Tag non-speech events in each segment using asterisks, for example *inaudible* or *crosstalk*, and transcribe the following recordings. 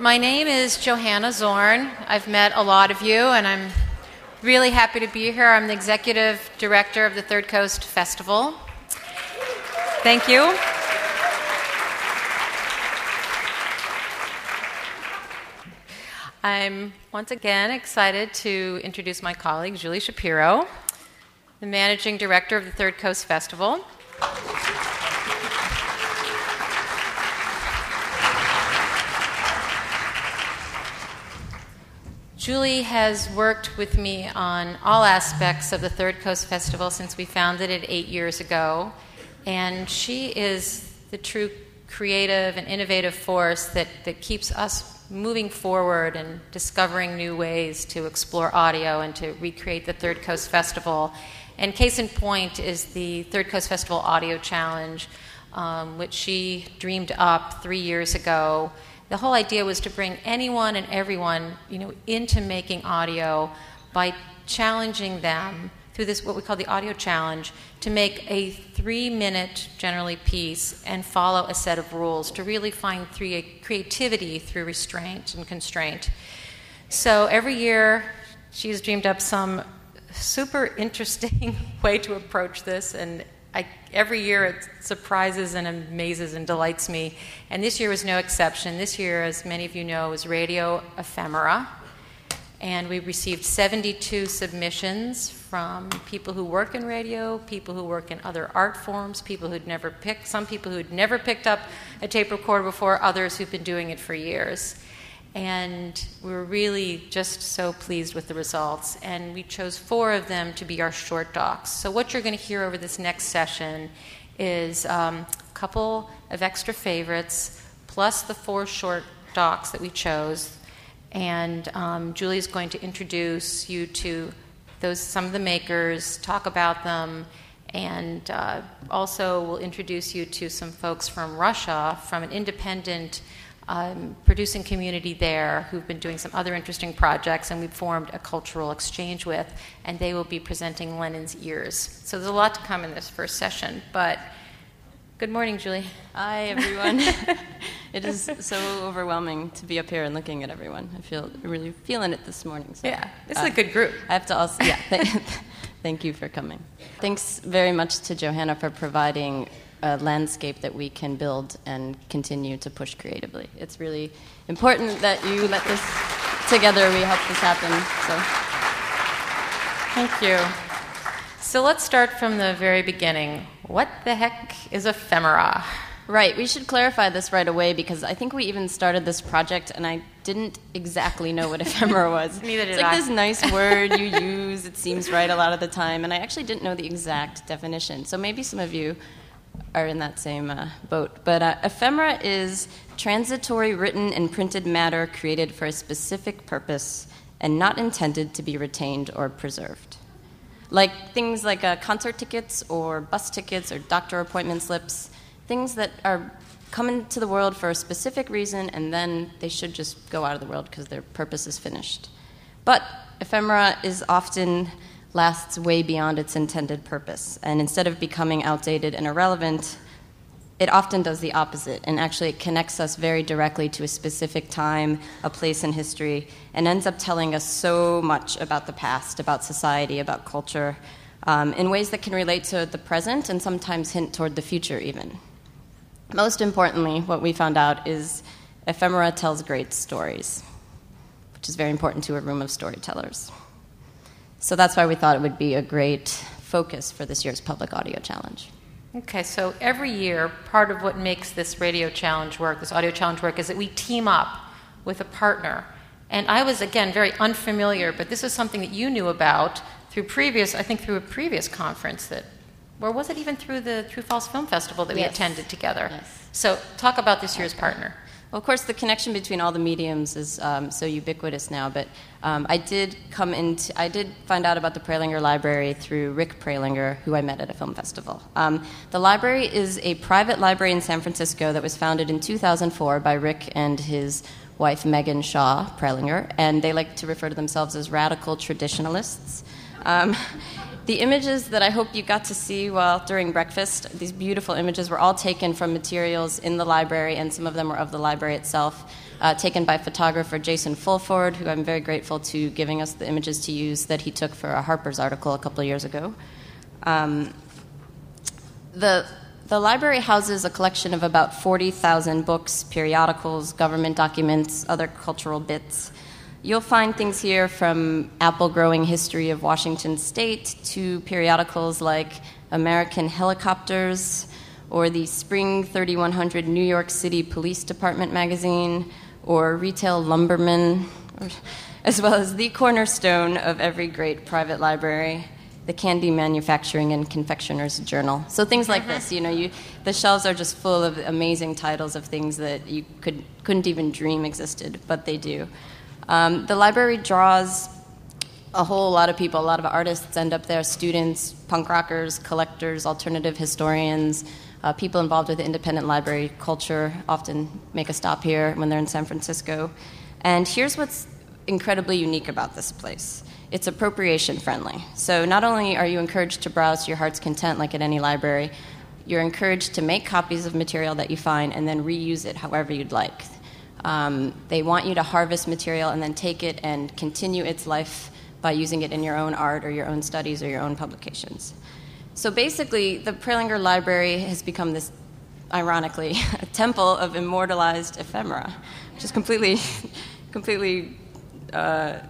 my name is Johanna Zorn. I've met a lot of you, and I'm really happy to be here. I'm the executive director of the Third Coast Festival. Thank you. I'm once again excited to introduce my colleague, Julie Shapiro, the managing director of the Third Coast Festival. Julie has worked with me on all aspects of the Third Coast Festival since we founded it eight years ago. And she is the true creative and innovative force that, that keeps us moving forward and discovering new ways to explore audio and to recreate the Third Coast Festival. And case in point is the Third Coast Festival Audio Challenge, um, which she dreamed up three years ago the whole idea was to bring anyone and everyone, you know, into making audio by challenging them through this what we call the audio challenge to make a three minute generally piece and follow a set of rules to really find three, creativity through restraint and constraint. So every year she's dreamed up some super interesting *laughs* way to approach this and every year it surprises and amazes and delights me. And this year was no exception. This year, as many of you know, was Radio Ephemera. And we received 72 submissions from people who work in radio, people who work in other art forms, people who'd never picked, some people who'd never picked up a tape recorder before, others who've been doing it for years. And we were really just so pleased with the results. And we chose four of them to be our short docs. So, what you're going to hear over this next session is um, a couple of extra favorites, plus the four short docs that we chose. And um, Julie is going to introduce you to those some of the makers, talk about them, and uh, also will introduce you to some folks from Russia, from an independent um, producing community there who've been doing some other interesting projects, and we've formed a cultural exchange with, and they will be presenting Lenin's Ears. So there's a lot to come in this first session, but good morning, Julie. Hi, everyone. *laughs* it is so overwhelming to be up here and looking at everyone. I feel really feeling it this morning. So, yeah, this uh, is a good group. I have to also, yeah, *laughs* thank you for coming. Thanks very much to Johanna for providing a landscape that we can build and continue to push creatively. It's really important that you let this together. We help this happen. So, thank you. So let's start from the very beginning. What the heck is ephemera? Right, we should clarify this right away because I think we even started this project and I didn't exactly know what ephemera *laughs* was. Neither did it's like I. this nice word you use, it seems right a lot of the time, and I actually didn't know the exact definition. So maybe some of you are in that same uh, boat. But uh, ephemera is transitory written and printed matter created for a specific purpose and not intended to be retained or preserved. Like things like uh, concert tickets or bus tickets or doctor appointment slips, things that are coming to the world for a specific reason and then they should just go out of the world because their purpose is finished. But ephemera is often lasts way beyond its intended purpose. And instead of becoming outdated and irrelevant, it often does the opposite. And actually, it connects us very directly to a specific time, a place in history, and ends up telling us so much about the past, about society, about culture, um, in ways that can relate to the present and sometimes hint toward the future, even. Most importantly, what we found out is ephemera tells great stories, which is very important to a room of storytellers. So that's why we thought it would be a great focus for this year's Public Audio Challenge. Okay, so every year, part of what makes this radio challenge work, this audio challenge work, is that we team up with a partner. And I was, again, very unfamiliar, but this is something that you knew about through previous, I think through a previous conference that, or was it even through the True False Film Festival that yes. we attended together? Yes. So talk about this year's partner. Well, of course, the connection between all the mediums is um, so ubiquitous now. But um, I did come into, I did find out about the Prelinger Library through Rick Prelinger, who I met at a film festival. Um, the library is a private library in San Francisco that was founded in 2004 by Rick and his wife Megan Shaw Prelinger, and they like to refer to themselves as radical traditionalists. The images that I hope you got to see while during breakfast, these beautiful images were all taken from materials in the library, and some of them were of the library itself, uh, taken by photographer Jason Fulford, who I'm very grateful to giving us the images to use that he took for a Harper's article a couple of years ago. Um, the the library houses a collection of about 40,000 books, periodicals, government documents, other cultural bits. You'll find things here from apple growing history of Washington state to periodicals like American Helicopters or the Spring 3100 New York City Police Department magazine or Retail Lumberman, as well as the cornerstone of every great private library, the Candy Manufacturing and Confectioners Journal. So things like mm-hmm. this, you know, you, the shelves are just full of amazing titles of things that you could, couldn't even dream existed, but they do. Um, the library draws a whole lot of people, a lot of artists end up there students, punk rockers, collectors, alternative historians, uh, people involved with independent library culture often make a stop here when they're in San Francisco. And here's what's incredibly unique about this place it's appropriation friendly. So not only are you encouraged to browse to your heart's content like at any library, you're encouraged to make copies of material that you find and then reuse it however you'd like. Um, they want you to harvest material and then take it and continue its life by using it in your own art or your own studies or your own publications. So basically, the Prelinger Library has become this, ironically, a *laughs* temple of immortalized ephemera, which is completely, *laughs* completely uh,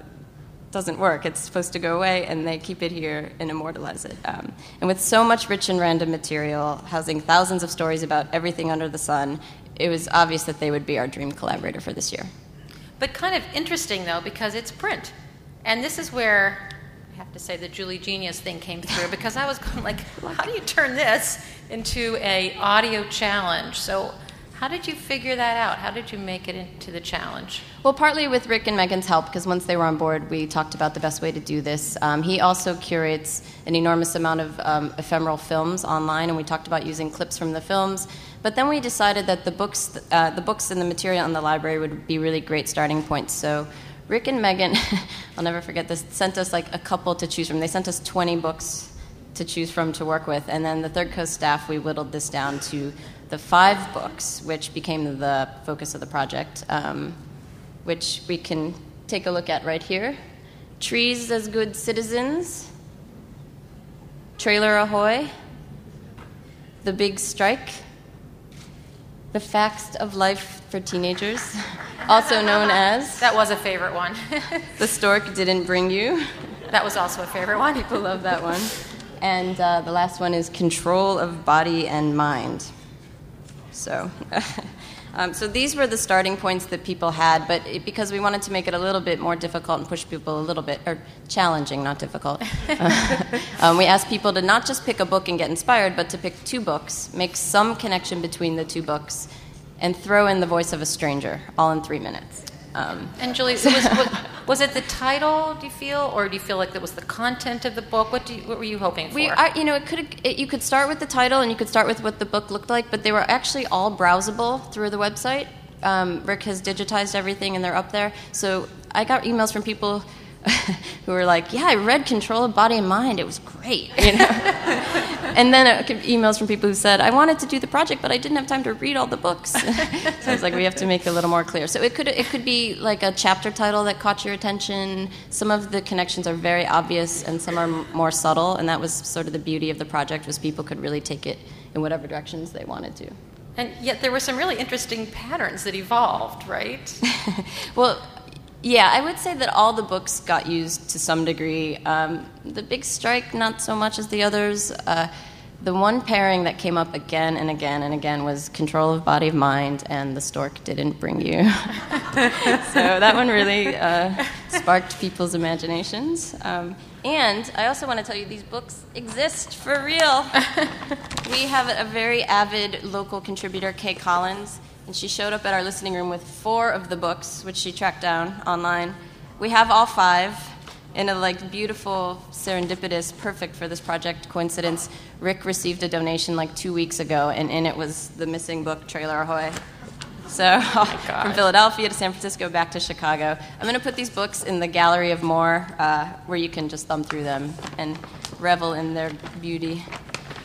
doesn't work. It's supposed to go away, and they keep it here and immortalize it. Um, and with so much rich and random material, housing thousands of stories about everything under the sun, it was obvious that they would be our dream collaborator for this year. But kind of interesting, though, because it's print. And this is where I have to say the Julie Genius thing came through *laughs* because I was going like, how do you turn this into a audio challenge? So how did you figure that out? How did you make it into the challenge? Well, partly with Rick and Megan's help, because once they were on board, we talked about the best way to do this. Um, he also curates an enormous amount of um, ephemeral films online, and we talked about using clips from the films. But then we decided that the books, uh, the books and the material in the library would be really great starting points. So Rick and Megan, *laughs* I'll never forget this, sent us like a couple to choose from. They sent us 20 books to choose from to work with, and then the Third Coast staff, we whittled this down to the five books, which became the focus of the project, um, which we can take a look at right here. Trees as Good Citizens, Trailer Ahoy, The Big Strike, The Facts of Life for Teenagers, also known as. *laughs* That was a favorite one. *laughs* the Stork Didn't Bring You. That was also a favorite one. People love that one. And uh, the last one is Control of Body and Mind. So, *laughs* um, so these were the starting points that people had, but it, because we wanted to make it a little bit more difficult and push people a little bit, or challenging, not difficult, *laughs* um, we asked people to not just pick a book and get inspired, but to pick two books, make some connection between the two books, and throw in the voice of a stranger, all in three minutes. Um, and Julie, so was, was, *laughs* was, it the title? Do you feel, or do you feel like that was the content of the book? What do you, what were you hoping for? We, I, you know, it could it, you could start with the title and you could start with what the book looked like, but they were actually all browsable through the website. Um, Rick has digitized everything and they're up there. So I got emails from people *laughs* who were like, "Yeah, I read Control of Body and Mind. It was great." *laughs* You know? and then uh, emails from people who said, "I wanted to do the project, but I didn't have time to read all the books." *laughs* so I was like, "We have to make it a little more clear." So it could it could be like a chapter title that caught your attention. Some of the connections are very obvious, and some are more subtle. And that was sort of the beauty of the project was people could really take it in whatever directions they wanted to. And yet there were some really interesting patterns that evolved, right? well, yeah, I would say that all the books got used to some degree. Um, the Big Strike, not so much as the others. Uh, the one pairing that came up again and again and again was Control of Body of Mind and The Stork Didn't Bring You. *laughs* so that one really uh, sparked people's imaginations. Um, and I also want to tell you these books exist for real. *laughs* we have a very avid local contributor, Kay Collins and she showed up at our listening room with four of the books, which she tracked down online. We have all five in a like beautiful, serendipitous, perfect for this project coincidence. Rick received a donation like two weeks ago, and in it was the missing book, Trailer Ahoy. So *laughs* from Philadelphia to San Francisco, back to Chicago. I'm going to put these books in the Gallery of More, uh, where you can just thumb through them and revel in their beauty.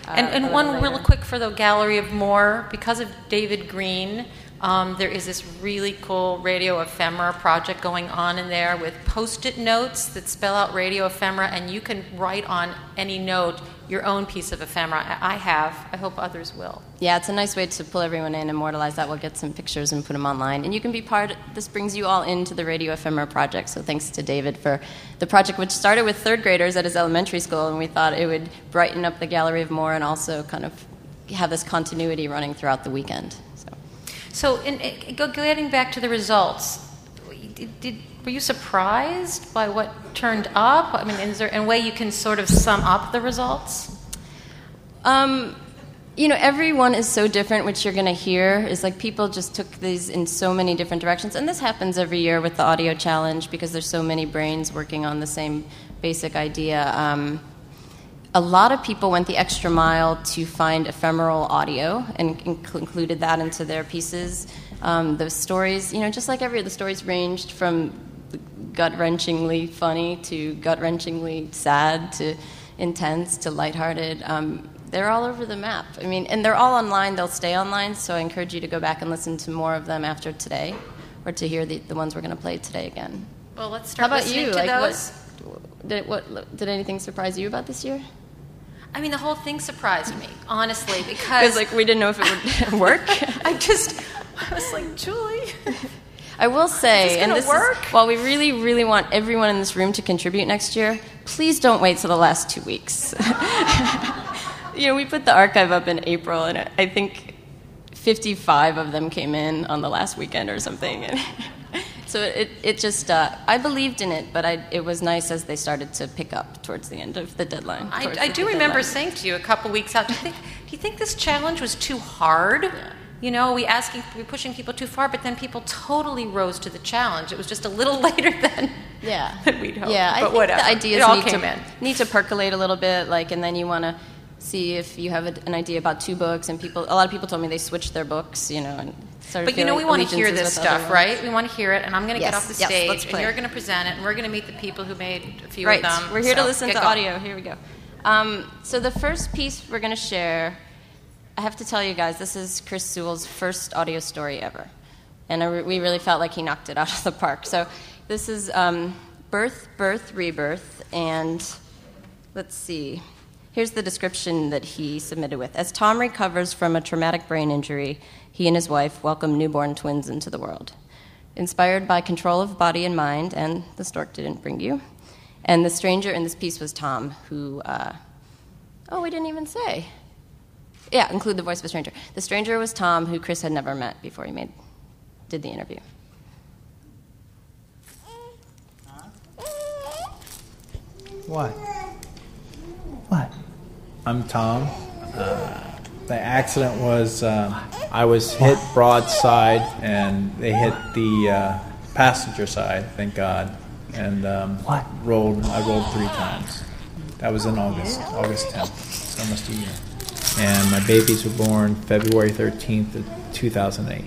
Uh, and and one real quick for the Gallery of More, because of David Green, um, there is this really cool radio ephemera project going on in there with post it notes that spell out radio ephemera, and you can write on any note your own piece of ephemera. I have. I hope others will. Yeah, it's a nice way to pull everyone in, immortalize that. We'll get some pictures and put them online. And you can be part, this brings you all into the Radio Ephemera Project. So thanks to David for the project, which started with third graders at his elementary school, and we thought it would brighten up the Gallery of More and also kind of have this continuity running throughout the weekend. So, so in, in, getting back to the results, did, were you surprised by what turned up? I mean, is there a way you can sort of sum up the results? Um, you know, everyone is so different. What you're going to hear is like people just took these in so many different directions, and this happens every year with the audio challenge because there's so many brains working on the same basic idea. Um, a lot of people went the extra mile to find ephemeral audio and inc- included that into their pieces. Um, the stories, you know, just like every the stories ranged from gut wrenchingly funny to gut wrenchingly sad to intense to lighthearted. Um, they're all over the map. I mean, and they're all online. They'll stay online. So I encourage you to go back and listen to more of them after today, or to hear the, the ones we're going to play today again. Well, let's start. How about you? like, those. What, did what did anything surprise you about this year? I mean, the whole thing surprised me, honestly, *laughs* because like we didn't know if it would *laughs* work. *laughs* I just, *laughs* I was like, Julie. *laughs* I will say, and this work? is while we really, really want everyone in this room to contribute next year, please don't wait till the last two weeks. *laughs* you know, we put the archive up in April, and I think 55 of them came in on the last weekend or something. so it, it just, uh, I believed in it, but I, it was nice as they started to pick up towards the end of the deadline. I, I do remember saying to you a couple weeks out, do you think, do you think this challenge was too hard? Yeah. You know, we asking, we pushing people too far, but then people totally rose to the challenge. It was just a little *laughs* later than yeah *laughs* than we'd hoped. Yeah, I but think whatever. the ideas all need came to in. need to percolate a little bit, like, and then you want to see if you have a, an idea about two books. And people, a lot of people told me they switched their books, you know, and started. But you know, we want to hear this stuff, right? We want to hear it, and I'm going to yes, get off the yes, stage, and you're going to present it, and we're going to meet the people who made a few right. of them. We're here so to listen to going. audio. Here we go. Um, so the first piece we're going to share, I have to tell you guys, this is Chris Sewell's first audio story ever, and re- we really felt like he knocked it *laughs* out of the park. So this is um, birth, birth, rebirth, and let's see. Here's the description that he submitted with. As Tom recovers from a traumatic brain injury, he and his wife welcome newborn twins into the world. Inspired by control of body and mind, and the stork didn't bring you. And the stranger in this piece was Tom, who, uh, oh, we didn't even say. Yeah, include the voice of a stranger. The stranger was Tom, who Chris had never met before he made, did the interview. What? What? I'm Tom. Uh, the accident was uh, I was hit broadside, and they hit the uh, passenger side. Thank God. And um, What? rolled. I rolled three times. That was in August, August 10th. It's almost a year. And my babies were born February 13th of 2008.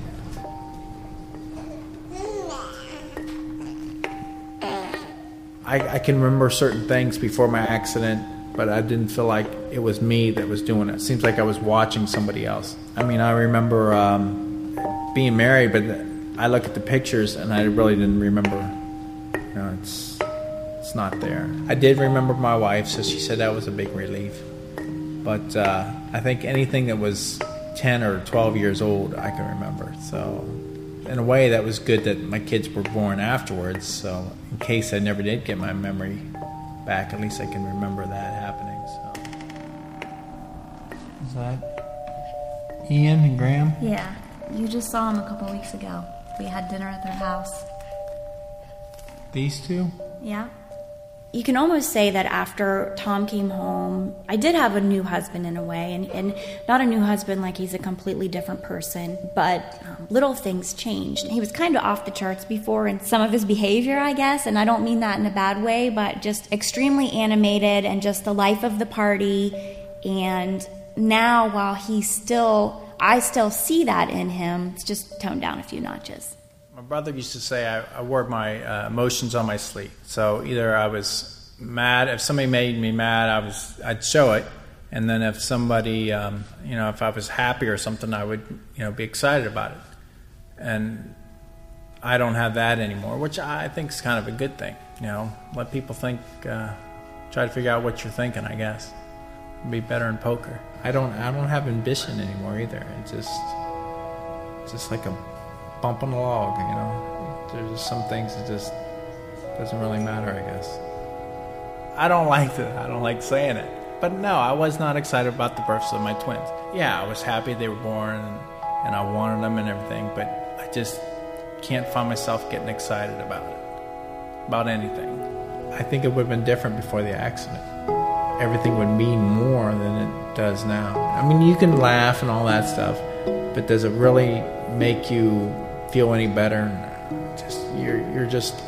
I, I can remember certain things before my accident, but I didn't feel like it was me that was doing it. It seems like I was watching somebody else. I mean, I remember um, being married, but I look at the pictures and I really didn't remember. You know, it's it's not there. I did remember my wife, so she said that was a big relief. But uh, I think anything that was 10 or 12 years old, I can remember. So in a way, that was good that my kids were born afterwards. So, in case I never did get my memory back, at least I can remember that happening. So, is that Ian and Graham? Yeah, you just saw them a couple weeks ago. We had dinner at their house. These two? Yeah. You can almost say that after Tom came home, I did have a new husband in a way, and, and not a new husband like he's a completely different person, but um, little things changed. He was kind of off the charts before in some of his behavior, I guess, and I don't mean that in a bad way, but just extremely animated and just the life of the party. And now, while he's still I still see that in him. It's just toned down a few notches. Brother used to say I, I wore my uh, emotions on my sleeve. So either I was mad, if somebody made me mad, I was I'd show it, and then if somebody, um, you know, if I was happy or something, I would, you know, be excited about it. And I don't have that anymore, which I think is kind of a good thing. You know, let people think, uh, try to figure out what you're thinking. I guess be better in poker. I don't, I don't have ambition anymore either. It's just, it's just like a bump on a log. You know, there's just some things that just doesn't really matter. I guess. I don't *laughs* like that. I don't like saying it. But no, I was not excited about the births of my twins. Yeah, I was happy they were born and, and I wanted them and everything, but I just can't find myself getting excited about it, about anything. I think it would have been different before the accident. Everything would mean more than it does now. I mean, you can laugh and all that stuff, but does it really make you feel any better? Just you're you're just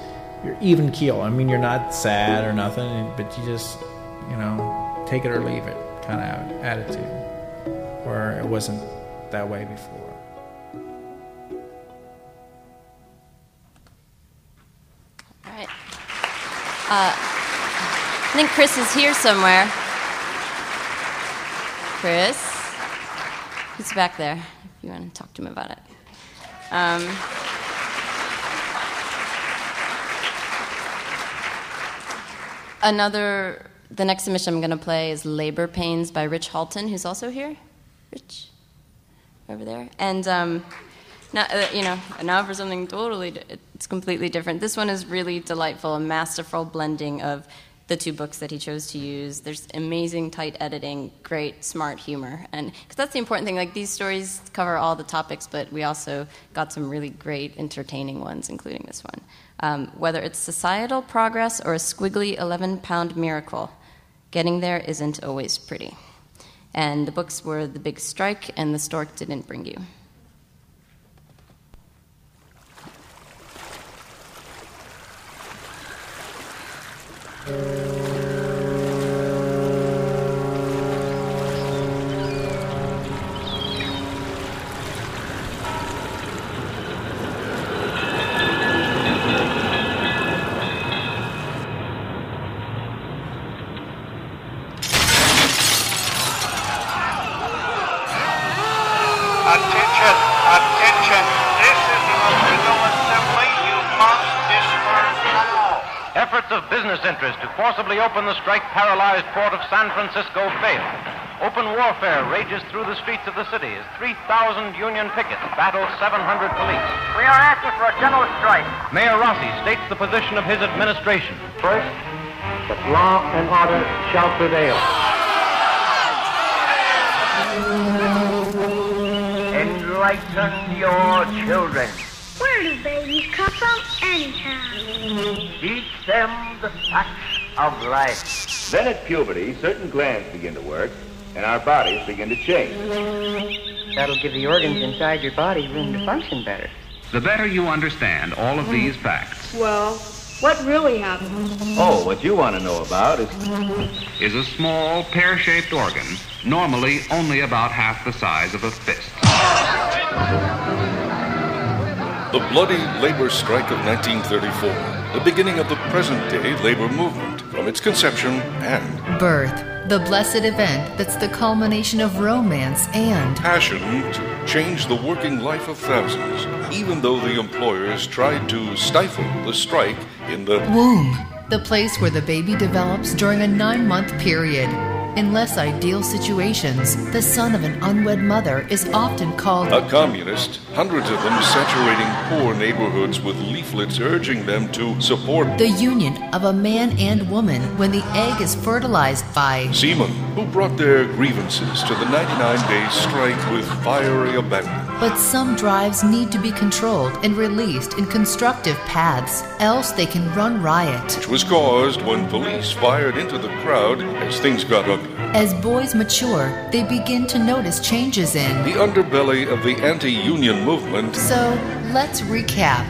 you're even keel. I mean, you're not sad or nothing, but you just you know take it or leave it kind of attitude, where it wasn't that way before. All right. Uh, I think Chris is here somewhere. Chris? He's back there if you want to talk to him about it. Um, another, the next submission I'm going to play is Labor Pains by Rich Halton, who's also here. Rich? Over there. And um, now, uh, you know, now for something totally, it's completely different. This one is really delightful, a masterful blending of the two books that he chose to use. There's amazing tight editing, great smart humor, and because that's the important thing. Like these stories cover all the topics, but we also got some really great entertaining ones, including this one. Um, whether it's societal progress or a squiggly 11-pound miracle, getting there isn't always pretty. And the books were The Big Strike and The Stork Didn't Bring You. Attention, forcibly open the strike paralyzed port of San Francisco fail. Open warfare rages through the streets of the city as 3,000 Union pickets battle 700 police. We are asking for a general strike. Mayor Rossi states the position of his administration. First, that law and order shall prevail. Enlighten your children. Where do babies come from anyhow? Teach them the facts of life. Then at puberty, certain glands begin to work, and our bodies begin to change. That'll give the organs inside your body room to function better. The better you understand all of these facts Well, what really happened? Oh, what you want to know about is is a small pear-shaped organ, normally only about half the size of a fist. The bloody labor strike of 1934, the beginning of the present day labor movement, from its conception and Birth, the blessed event that's the culmination of romance and passion to change the working life of thousands, even though the employers tried to stifle the strike in the womb, the place where the baby develops during a nine month period. In less ideal situations, the son of an unwed mother is often called a communist, hundreds of them saturating poor neighborhoods with leaflets urging them to support the union of a man and woman when the egg is fertilized by seamen who brought their grievances to the 99 day strike with fiery abandon. But some drives need to be controlled and released in constructive paths, else they can run riot. Which was caused when police fired into the crowd as things got ugly. As boys mature, they begin to notice changes in the underbelly of the anti union movement. So let's recap.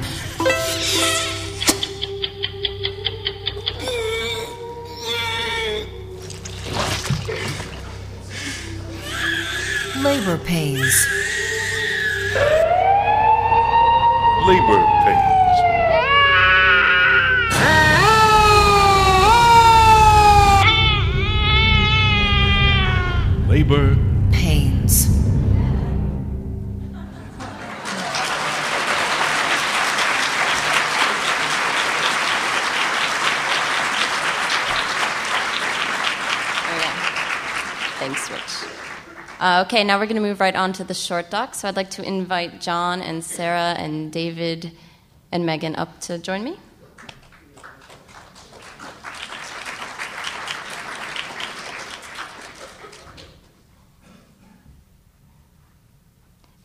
Labor pains. Labor pains. Labor Pains. Yeah. Thanks, Rich. Uh, okay, now we're going to move right on to the short doc. So I'd like to invite John and Sarah and David and Megan up to join me.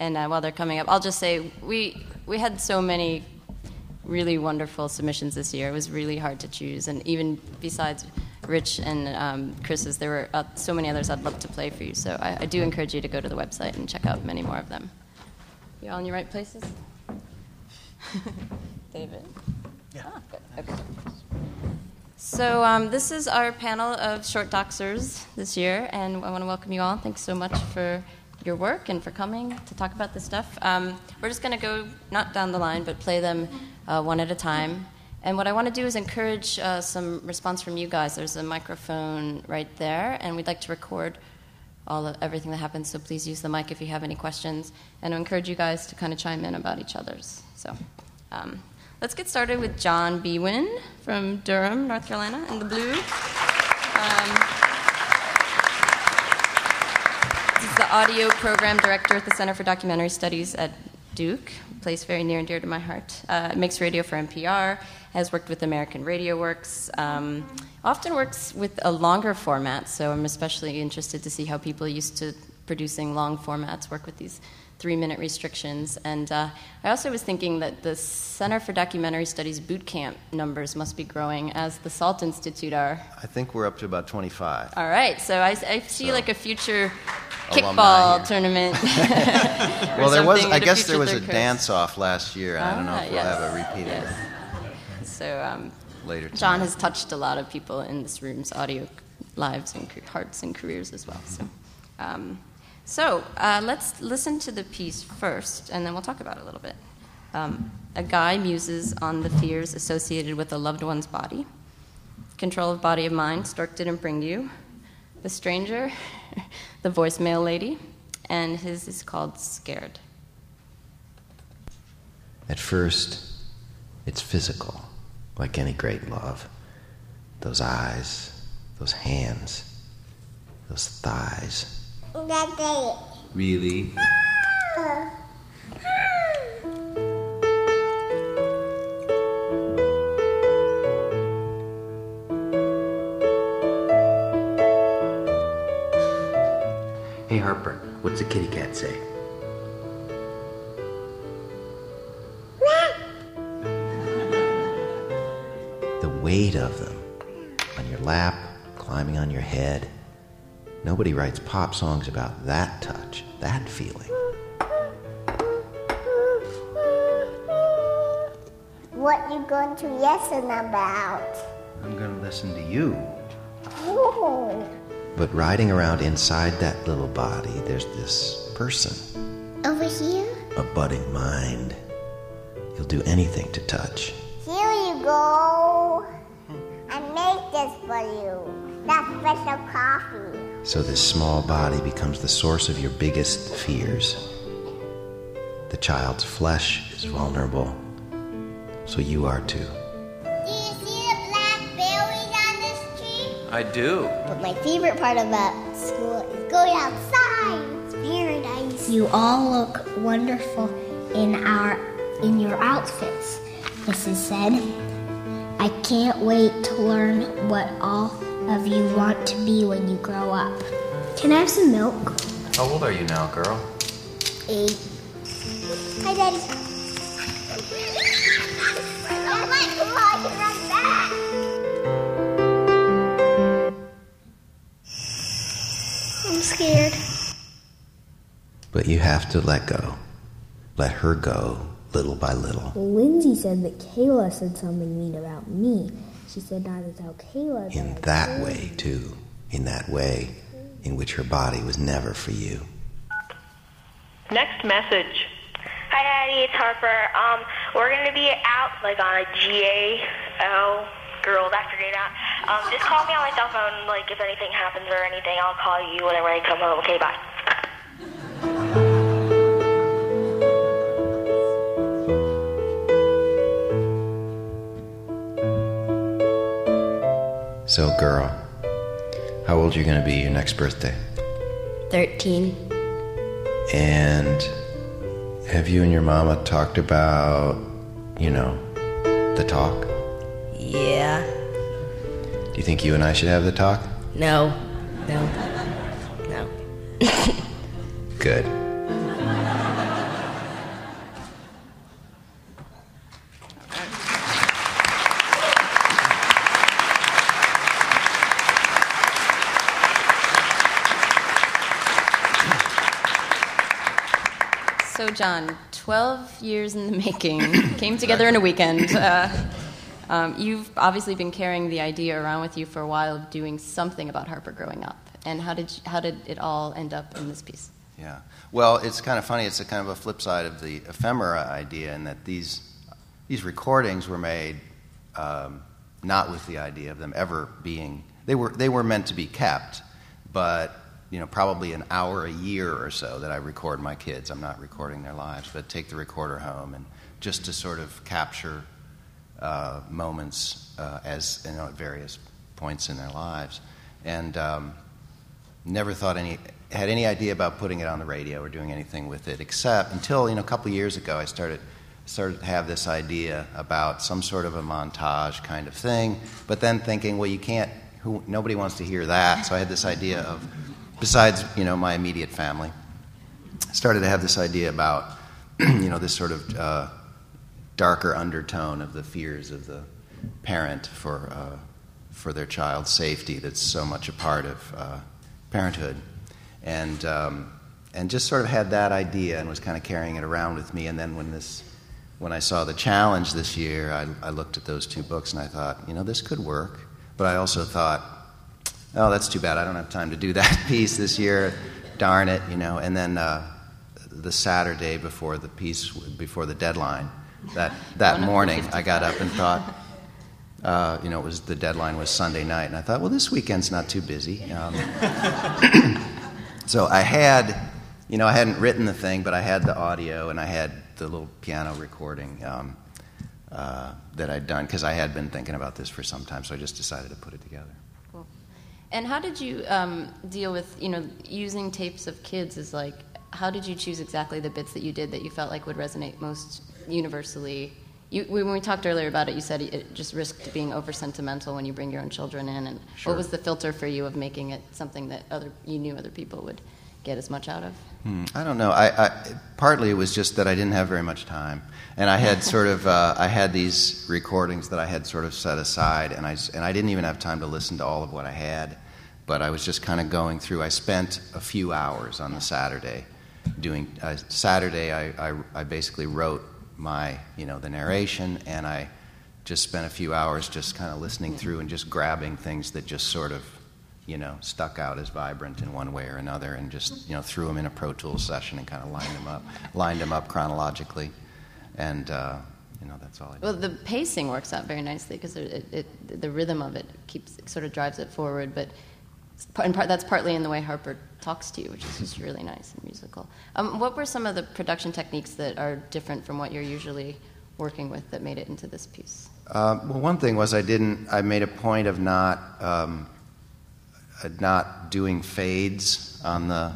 And uh, while they're coming up, I'll just say we we had so many really wonderful submissions this year. It was really hard to choose, and even besides Rich and um, Chris's, there were uh, so many others I'd love to play for you. So I, I do encourage you to go to the website and check out many more of them. You all in your right places? *laughs* David? Yeah. Ah, good. Okay. So um, this is our panel of short doxers this year, and I want to welcome you all. Thanks so much for your work and for coming to talk about this stuff. Um, we're just going to go not down the line, but play them uh, one at a time. And what I want to do is encourage uh, some response from you guys. There's a microphone right there, and we'd like to record all of everything that happens. So please use the mic if you have any questions, and I encourage you guys to kind of chime in about each other's. So. Um, let's get started with John Biewen from Durham, North Carolina, in the blue. Um, he's the audio program director at the Center for Documentary Studies at Duke, place very near and dear to my heart. Uh, makes radio for NPR, has worked with American Radio Works, um, often works with a longer format, so I'm especially interested to see how people used to producing long formats work with these three minute restrictions. And uh, I also was thinking that the Center for Documentary Studies boot camp numbers must be growing as the SALT Institute are. I think we're up to about 25. All right, so I, I see So, like a future kickball tournament. well, there *laughs* *laughs* was. I guess there was a dance. dance off last year, and I don't know Ah, if we'll yes. have a repeat of it So um, later. John has touched a lot of people in this room's audio lives and hearts and careers as well. So, um, so uh, let's listen to the piece first, and then we'll talk about it a little bit. Um, a guy muses on the fears associated with a loved one's body. Control of body of mind, Stork didn't bring you. The stranger, *laughs* the voicemail lady, and his is called Scared. At first, it's physical, like any great love. Those eyes, those hands, those thighs. Really? Hey Harper, what's the kitty cat say? The weight of them on your lap, climbing on your head. Nobody writes pop songs about that touch, that feeling. What you going to listen about? I'm gonna listen to you. Ooh. But riding around inside that little body, there's this person, Over here? a budding mind. He'll do anything to touch. Here you go. I made this for you. That special coffee. So this small body becomes the source of your biggest fears. The child's flesh is vulnerable, so you are too. Do you see the blackberries on this tree? I do. But my favorite part about school is going outside. It's paradise. You all look wonderful in our in your outfits. Mrs. said, I can't wait to learn what all of you want to be when you grow up. Can I have some milk? How old are you now, girl? Eight. Hi, Daddy. My God, run back. I'm scared. But you have to let go. Let her go little by little. Lindsay said that Kayla said something mean about me. She said not to tell Kayla In I that told way, too. In that way in which her body was never for you. Next message. Hi, Daddy. It's Harper. Um, we're gonna be out like on a GAL girls after day out. Um, just call me on my cell phone, like if anything happens or anything. I'll call you whenever I come home. Okay, bye. *laughs* So, girl, how old are you going to be your next birthday? 13. And have you and your mama talked about, you know, the talk? Yeah. Do you think you and I should have the talk? No. No. No. *laughs* Good. John, 12 years in the making, *coughs* came together in a weekend. Uh, um, you've obviously been carrying the idea around with you for a while of doing something about Harper growing up. And how did, you, how did it all end up in this piece? Yeah. Well, it's kind of funny. It's a kind of a flip side of the ephemera idea, in that these, these recordings were made um, not with the idea of them ever being, they were, they were meant to be kept, but you know, probably an hour a year or so that I record my kids. I'm not recording their lives, but take the recorder home and just to sort of capture uh, moments uh, as you know at various points in their lives, and um, never thought any had any idea about putting it on the radio or doing anything with it, except until you know a couple years ago I started started to have this idea about some sort of a montage kind of thing, but then thinking, well, you can't. Who, nobody wants to hear that, so I had this idea of besides you know my immediate family, started to have this idea about *clears throat* you know this sort of uh, darker undertone of the fears of the parent for uh, for their child's safety that's so much a part of uh, parenthood, and um, and just sort of had that idea and was kind of carrying it around with me. And then when this when I saw the challenge this year, I, I looked at those two books and I thought, you know, this could work. But I also thought, oh, that's too bad. I don't have time to do that *laughs* piece this year. Darn it, you know. And then uh, the Saturday before the piece, before the deadline, that that morning, I got up and thought, *laughs* uh, you know, it was the deadline was Sunday night, and I thought, well, this weekend's not too busy. Um, *laughs* so I had, you know, I hadn't written the thing, but I had the audio and I had the little piano recording. Um, uh, that I'd done because I had been thinking about this for some time, so I just decided to put it together. And how did you um, deal with, you know, using tapes of kids? Is like, how did you choose exactly the bits that you did that you felt like would resonate most universally? You, when we talked earlier about it, you said it just risked being over sentimental when you bring your own children in. And Sure. what was the filter for you of making it something that other you knew other people would get as much out of? Hmm, I don't know. I, I, partly it was just that I didn't have very much time, and I had sort of uh, I had these recordings that I had sort of set aside, and I and I didn't even have time to listen to all of what I had, but I was just kind of going through. I spent a few hours on the Saturday doing uh, Saturday. I, I I basically wrote my you know the narration, and I just spent a few hours just kind of listening through and just grabbing things that just sort of you know, stuck out as vibrant in one way or another, and just you know threw them in a Pro Tools session and kind of lined them up, lined them up chronologically, and uh, you know that's all I did. Well, the pacing works out very nicely because it, it, the rhythm of it keeps sort of drives it forward. But and part, that's partly in the way Harper talks to you, which is just really nice and musical. Um, what were some of the production techniques that are different from what you're usually working with that made it into this piece? Uh, well, one thing was I didn't. I made a point of not um, not doing fades on the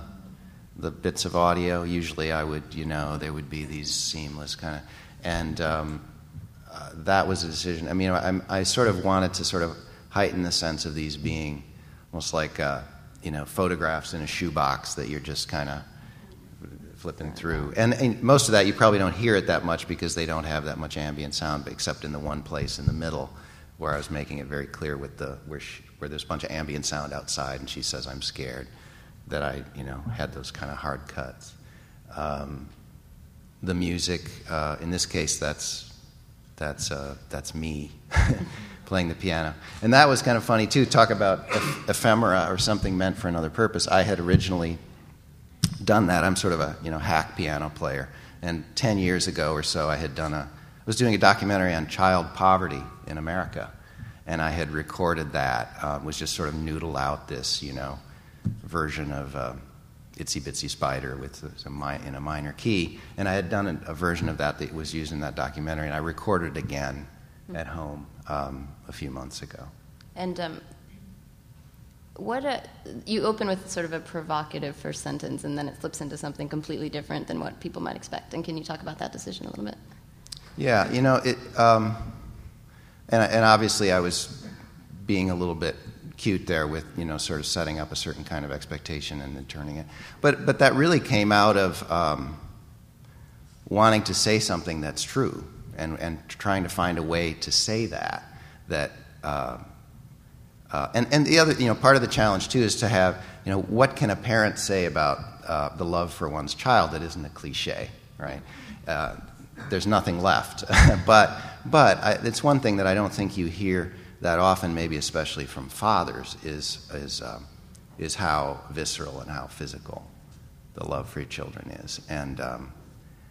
the bits of audio. Usually, I would, you know, there would be these seamless kind of, and um, uh, that was a decision. I mean, I, I sort of wanted to sort of heighten the sense of these being almost like, uh, you know, photographs in a shoebox that you're just kind of flipping through. And, and most of that, you probably don't hear it that much because they don't have that much ambient sound, except in the one place in the middle where I was making it very clear with the where she, where there's a bunch of ambient sound outside, and she says I'm scared. That I, you know, had those kind of hard cuts. Um, the music, uh, in this case, that's that's uh, that's me *laughs* playing the piano, and that was kind of funny too. Talk about eph- ephemera or something meant for another purpose. I had originally done that. I'm sort of a you know hack piano player, and ten years ago or so, I had done a, was doing a documentary on child poverty in America, and I had recorded that. Uh, was just sort of noodle out this, you know, version of uh, Itsy Bitsy Spider with a, in a minor key, and I had done a, a, version of that that was used in that documentary, and I recorded it again mm-hmm. at home um, a few months ago. And um, what a, you open with sort of a provocative first sentence, and then it flips into something completely different than what people might expect. And can you talk about that decision a little bit? Yeah, you know it, um, and and obviously I was being a little bit cute there with you know sort of setting up a certain kind of expectation and then turning it, but but that really came out of um, wanting to say something that's true and and trying to find a way to say that that. Uh, uh, and, and the other, you know, part of the challenge too is to have, you know, what can a parent say about uh, the love for one's child that isn't a cliche, right? There's nothing left. *laughs* but but I, it's one thing that I don't think you hear that often, maybe especially from fathers, is, is, um, is how visceral and how physical the love for your children is. And, um,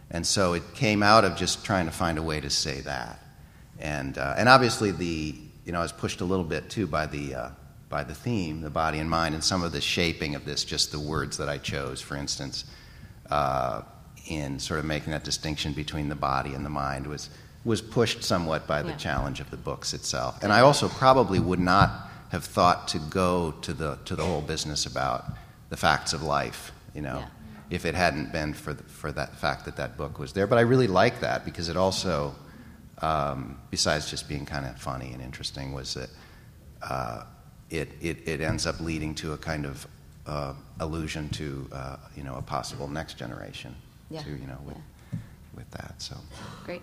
and so it came out of just trying to find a way to say that. And, uh, and obviously, the, you know, I was pushed a little bit too by the, uh, by the theme, the body and mind, and some of the shaping of this, just the words that I chose, for instance, uh, in sort of making that distinction between the body and the mind was, was pushed somewhat by the yeah. challenge of the books itself. And I also probably would not have thought to go to the, to the whole business about the facts of life, you know, yeah. if it hadn't been for, the, for that fact that that book was there. But I really like that because it also um, besides just being kind of funny and interesting, was that uh, it, it, it, ends up leading to a kind of uh, allusion to uh, you know a possible next generation. Yeah. To, you know with, yeah. with that. So great.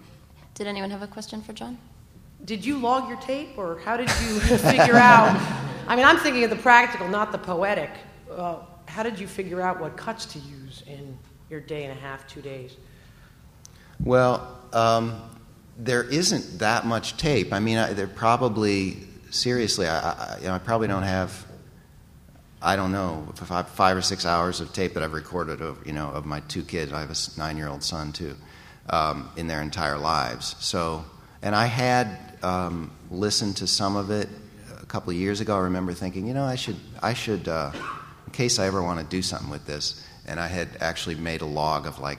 Did anyone have a question for John? Did you log your tape, or how did you *laughs* figure out? I mean, I'm thinking of the practical, not the poetic. Uh, how did you figure out what cuts to use in your day and a half, two days? Well, um, there isn't that much tape. I mean, I, there probably seriously, I, I, you know, I probably don't have. I don't know five, five or six hours of tape that I've recorded of you know of my two kids. I have a nine-year-old son too, um, in their entire lives. So, and I had um, listened to some of it a couple of years ago. I remember thinking, you know, I should, I should, uh, in case I ever want to do something with this. And I had actually made a log of like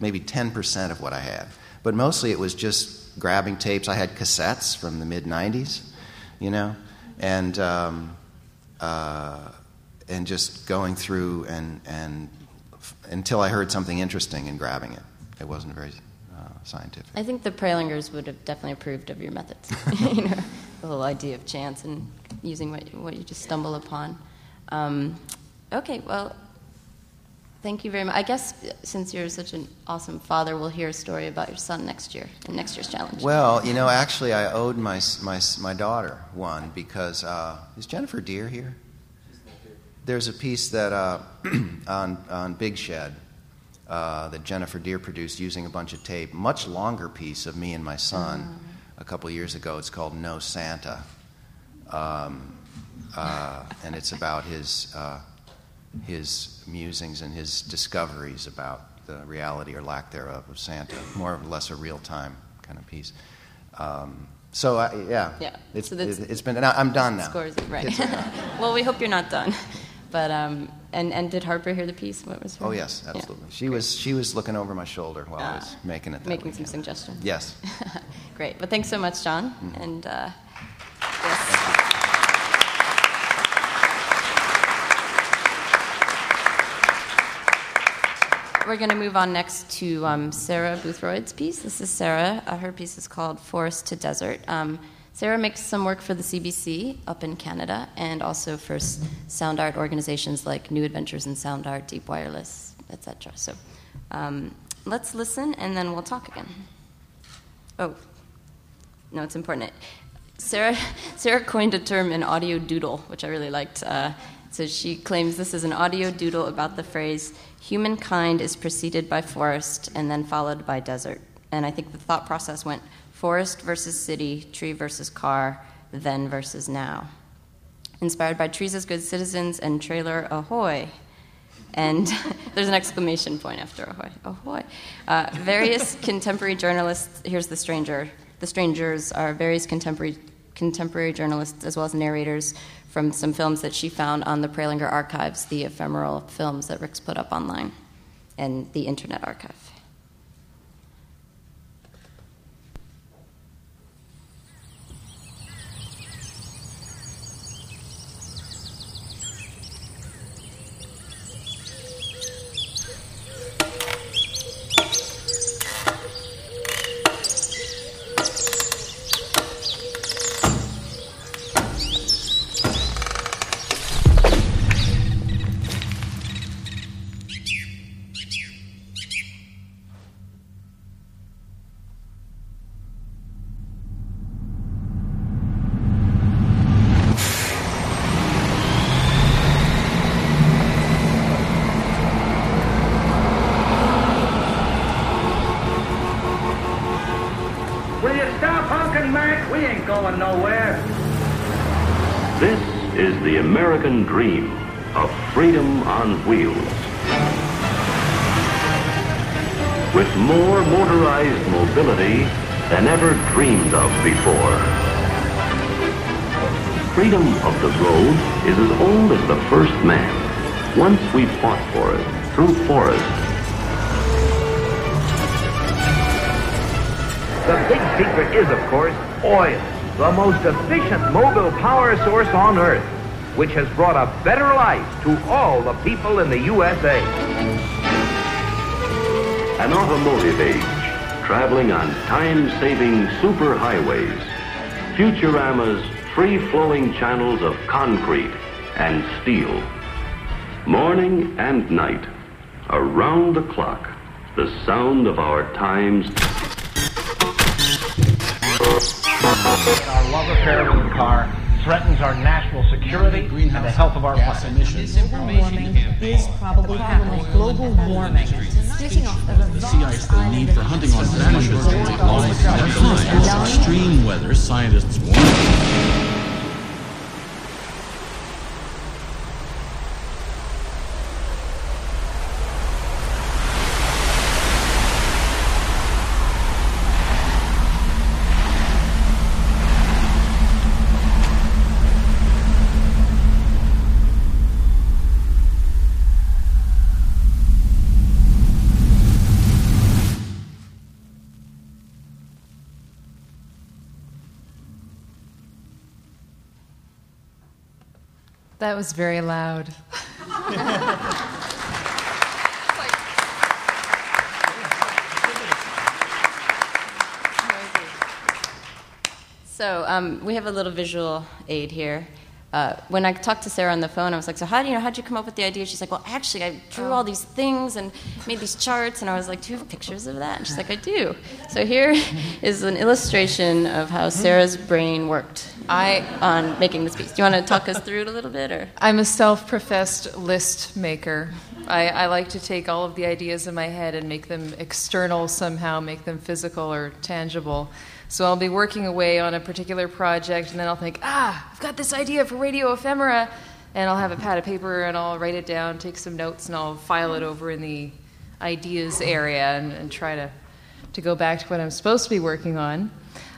maybe ten percent of what I had but mostly it was just grabbing tapes. I had cassettes from the mid 90s, you know, and, um, uh, and just going through and, and f- until I heard something interesting and grabbing it. It wasn't very uh, scientific. I think the Prelingers would have definitely approved of your methods. *laughs* *laughs* you know, the whole idea of chance and using what, what you just stumble upon. Um, okay, well, Thank you very much. I guess since you're such an awesome father, we'll hear a story about your son next year in next year's challenge. Well, you know, actually, I owed my my my daughter one because uh, is Jennifer Deer here? There's a piece that uh, *clears throat* on on Big Shed uh, that Jennifer Deer produced using a bunch of tape. Much longer piece of me and my son mm. a couple years ago. It's called No Santa, um, uh, and it's about his uh, his musings and his discoveries about the reality or lack thereof of Santa, more or less a real time kind of piece. Um, so I, yeah, yeah. It's, so it, has been. I'm done now. Scores right. *laughs* well, we hope you're not done. But um, and and did Harper hear the piece? What was? Her? Oh yes, absolutely. Yeah. She Great. was she was looking over my shoulder while uh, I was making it. making weekend. some suggestions. Yes. *laughs* Great. But thanks so much, John. Mm-hmm. And uh, yes. we're going to move on next to um, Sarah Boothroyd's piece. This is Sarah. Uh, her piece is called Forest to Desert. Um, Sarah makes some work for the CBC up in Canada and also for sound art organizations like New Adventures in Sound Art, Deep Wireless, etc. So um, let's listen and then we'll talk again. Oh, no, it's important. Sarah, *laughs* Sarah coined a term an audio doodle, which I really liked. Uh, so she claims this is an audio doodle about the phrase humankind is preceded by forest and then followed by desert. And I think the thought process went forest versus city, tree versus car, then versus now. Inspired by Trees as Good Citizens and Trailer Ahoy. And *laughs* There's an exclamation point after ahoy. Ahoy. Uh, various *laughs* contemporary journalists, here's the stranger. The strangers are various contemporary, contemporary journalists as well as narrators from some films that she found on the Prelinger archives, the ephemeral films that Rick's put up online, and the Internet Archive. Secret is, of course, oil, the most efficient mobile power source on Earth, which has brought a better life to all the people in the USA. An automotive age, traveling on time-saving superhighways. Futurama's free-flowing channels of concrete and steel. Morning and night, around the clock, the sound of our times. Our love affair with the car threatens our national security and the health of our planet. Global warming is probably happening. Global warming. Switching off the sea ice the need for hunting on vanishes to make long at extreme weather. Scientists warn That was very loud. *laughs* So um, we have a little visual aid here. Uh, when I talked to Sarah on the phone, I was like, "So how do you know? How'd you come up with the idea?" She's like, "Well, actually, I drew all these things and made these charts." And I was like, "Do you have pictures of that?" And she's like, "I do." So here is an illustration of how Sarah's brain worked I on making this piece. Do you want to talk us through it a little bit, or? I'm a self professed list maker. I, I, like to take all of the ideas in my head and make them external somehow, make them physical or tangible. So I'll be working away on a particular project, and then I'll think, ah, I've got this idea for radio ephemera, and I'll have a pad of paper and I'll write it down, take some notes, and I'll file it over in the ideas area and, and try to, to go back to what I'm supposed to be working on.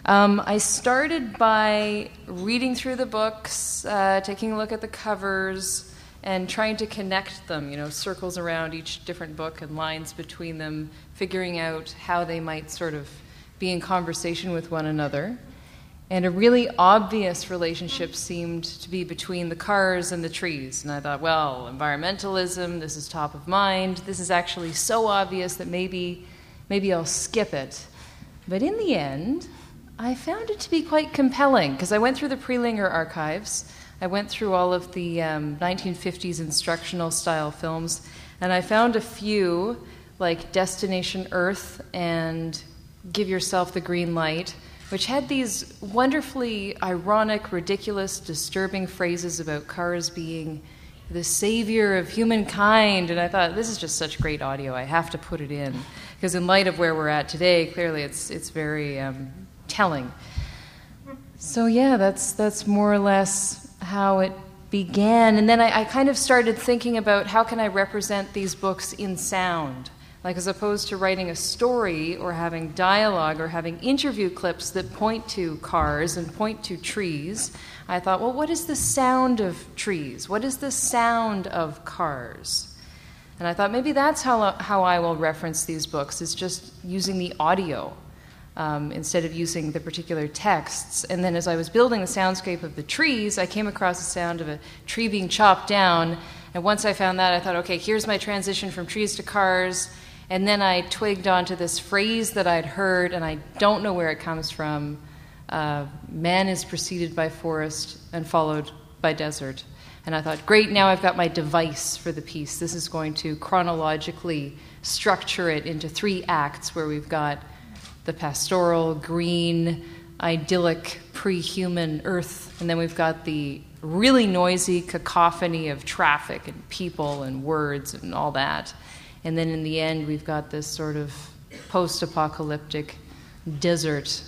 Um, I started by reading through the books, uh, taking a look at the covers, and trying to connect them, you know, circles around each different book and lines between them, figuring out how they might sort of be in conversation with one another. And a really obvious relationship seemed to be between the cars and the trees. And I thought, well, environmentalism, this is top of mind. This is actually so obvious that maybe, maybe I'll skip it. But in the end, I found it to be quite compelling because I went through the Prelinger archives. I went through all of the um, 1950s instructional style films, and I found a few like Destination Earth and Give Yourself the Green Light, which had these wonderfully ironic, ridiculous, disturbing phrases about cars being the savior of humankind. And I thought, this is just such great audio. I have to put it in. Because, in light of where we're at today, clearly it's, it's very um, telling. So, yeah, that's, that's more or less how it began. And then I, I kind of started thinking about how can I represent these books in sound. Like, as opposed to writing a story or having dialogue or having interview clips that point to cars and point to trees, I thought, well, what is the sound of trees? What is the sound of cars? And I thought maybe that's how, how I will reference these books, is just using the audio um, instead of using the particular texts. And then as I was building the soundscape of the trees, I came across the sound of a tree being chopped down. And once I found that, I thought, okay, here's my transition from trees to cars. And then I twigged onto this phrase that I'd heard, and I don't know where it comes from. Uh, man is preceded by forest and followed by desert. And I thought, great, now I've got my device for the piece. This is going to chronologically structure it into three acts where we've got the pastoral, green, idyllic, pre human earth, and then we've got the really noisy cacophony of traffic and people and words and all that. And then in the end, we've got this sort of post apocalyptic desert,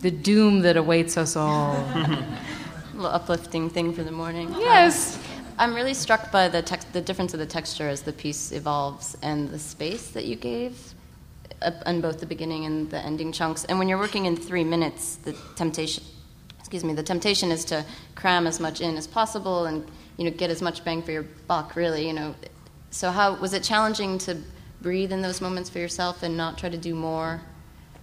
the doom that awaits us all. A *laughs* little uplifting thing for the morning. Yes. Um, I'm really struck by the, tex- the difference of the texture as the piece evolves and the space that you gave on both the beginning and the ending chunks. And when you're working in three minutes, the temptation, excuse me, the temptation is to cram as much in as possible and you know get as much bang for your buck. Really, you know, so how was it challenging to breathe in those moments for yourself and not try to do more?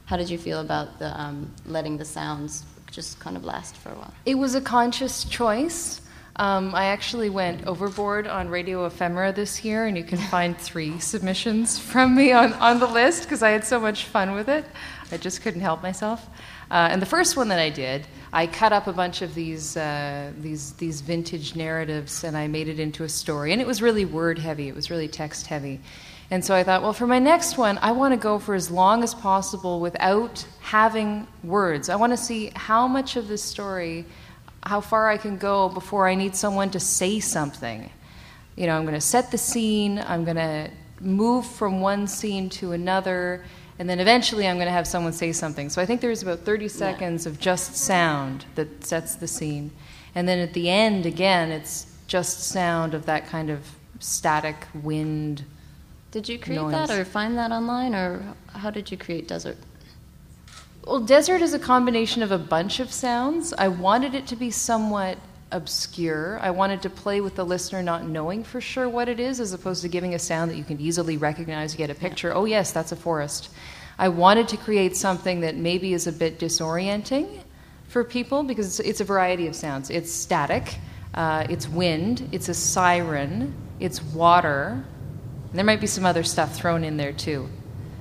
How did you feel about the um, letting the sounds just kind of last for a while? It was a conscious choice. Um, I actually went overboard on Radio Ephemera this year, and you can find three submissions from me on, on the list because I had so much fun with it. I just couldn't help myself. Uh, and the first one that I did, I cut up a bunch of these, uh, these, these vintage narratives and I made it into a story. And it was really word heavy, it was really text heavy. And so I thought, well, for my next one, I want to go for as long as possible without having words. I want to see how much of this story, how far I can go before I need someone to say something. You know, I'm going to set the scene, I'm going to move from one scene to another, and then eventually I'm going to have someone say something. So I think there's about 30 seconds of just sound that sets the scene. And then at the end, again, it's just sound of that kind of static wind. Did you create noise. that or find that online, or how did you create Desert? Well, desert is a combination of a bunch of sounds. I wanted it to be somewhat obscure. I wanted to play with the listener not knowing for sure what it is, as opposed to giving a sound that you can easily recognize, get a picture. Oh, yes, that's a forest. I wanted to create something that maybe is a bit disorienting for people because it's, it's a variety of sounds. It's static, uh, it's wind, it's a siren, it's water. And there might be some other stuff thrown in there too.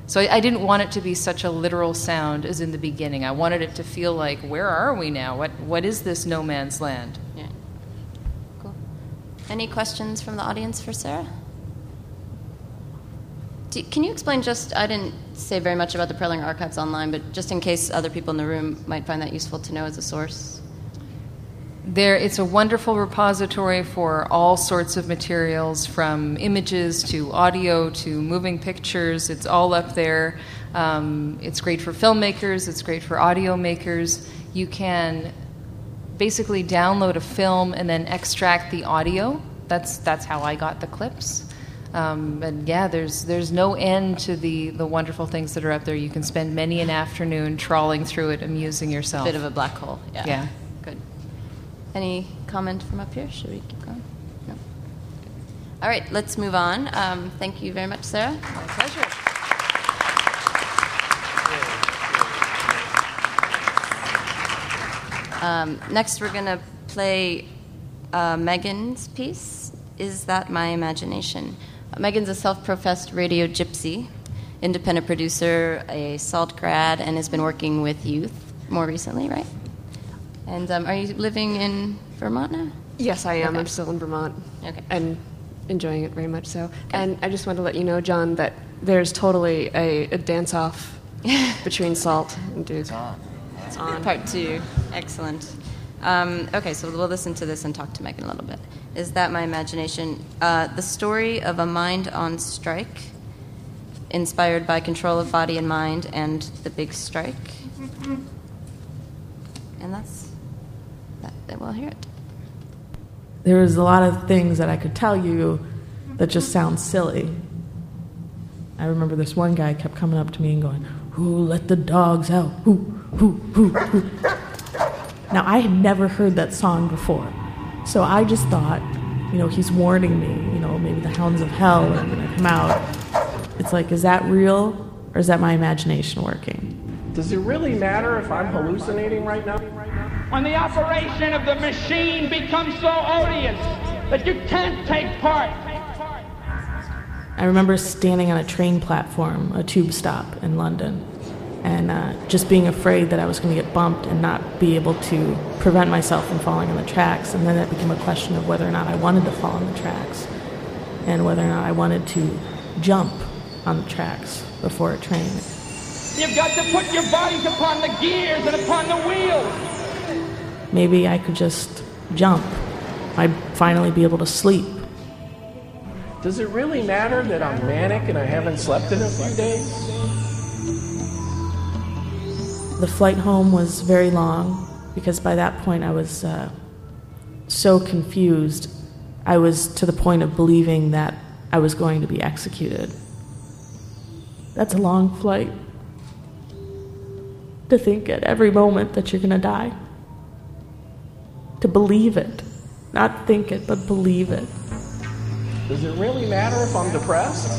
So I, I didn't want it to be such a literal sound as in the beginning. I wanted it to feel like, where are we now? What, what is this no man's land? Yeah. Cool. Any questions from the audience for Sarah? Do, can you explain just, I didn't say very much about the Prelinger Archives online, but just in case other people in the room might find that useful to know as a source. There, it's a wonderful repository for all sorts of materials, from images to audio to moving pictures. It's all up there. Um, it's great for filmmakers. It's great for audio makers. You can basically download a film and then extract the audio. That's that's how I got the clips. Um, and yeah, there's there's no end to the the wonderful things that are up there. You can spend many an afternoon trawling through it, amusing yourself. Bit of a black hole. Yeah. Yeah. Any comment from up here? Should we keep going? No. All right, let's move on. Um, thank you very much, Sarah. My pleasure. Um, next, we're going to play uh, Megan's piece, Is That My Imagination? Uh, Megan's a self professed radio gypsy, independent producer, a SALT grad, and has been working with youth more recently, right? And um, are you living in Vermont now? Yes, I am. Okay. I'm still in Vermont. Okay. And enjoying it very much so. And I just want to let you know, John, that there's totally a, a dance off *laughs* between Salt and Duke. It's on. It's on. Part two. Excellent. Um, okay, so we'll listen to this and talk to Megan a little bit. Is that my imagination? Uh, the story of a mind on strike, inspired by control of body and mind and the big strike. And that's that. We'll hear it. there was a lot of things that I could tell you that just sound silly. I remember this one guy kept coming up to me and going, Who let the dogs out? Who, who, who, who. Now, I had never heard that song before. So I just thought, you know, he's warning me, you know, maybe the hounds of hell are going to come out. It's like, is that real or is that my imagination working? Does it really matter if I'm hallucinating right now? When the operation of the machine becomes so odious that you can't take part. I remember standing on a train platform, a tube stop in London, and uh, just being afraid that I was going to get bumped and not be able to prevent myself from falling on the tracks. And then it became a question of whether or not I wanted to fall on the tracks and whether or not I wanted to jump on the tracks before a train. You've got to put your bodies upon the gears and upon the wheels. Maybe I could just jump. I'd finally be able to sleep. Does it really matter that I'm manic and I haven't slept in a few days? The flight home was very long because by that point I was uh, so confused. I was to the point of believing that I was going to be executed. That's a long flight. To think at every moment that you're going to die. To believe it. Not think it, but believe it. Does it really matter if I'm depressed?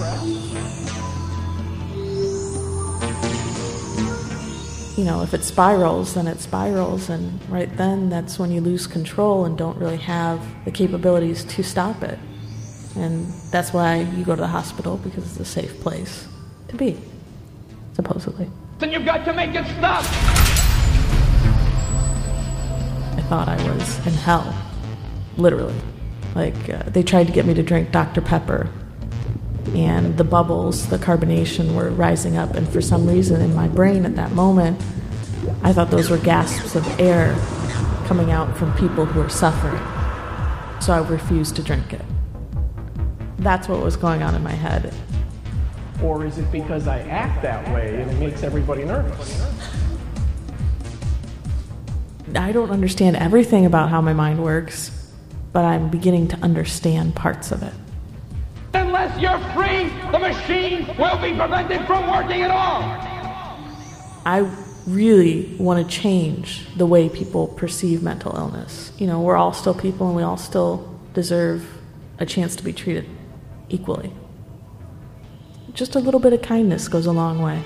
You know, if it spirals, then it spirals, and right then that's when you lose control and don't really have the capabilities to stop it. And that's why you go to the hospital because it's a safe place to be, supposedly. Then you've got to make it stop. Thought I was in hell, literally. Like, uh, they tried to get me to drink Dr. Pepper, and the bubbles, the carbonation were rising up, and for some reason in my brain at that moment, I thought those were gasps of air coming out from people who are suffering. So I refused to drink it. That's what was going on in my head. Or is it because I act that way and it makes everybody nervous? I don't understand everything about how my mind works, but I'm beginning to understand parts of it. Unless you're free, the machine will be prevented from working at all. I really want to change the way people perceive mental illness. You know, we're all still people and we all still deserve a chance to be treated equally. Just a little bit of kindness goes a long way.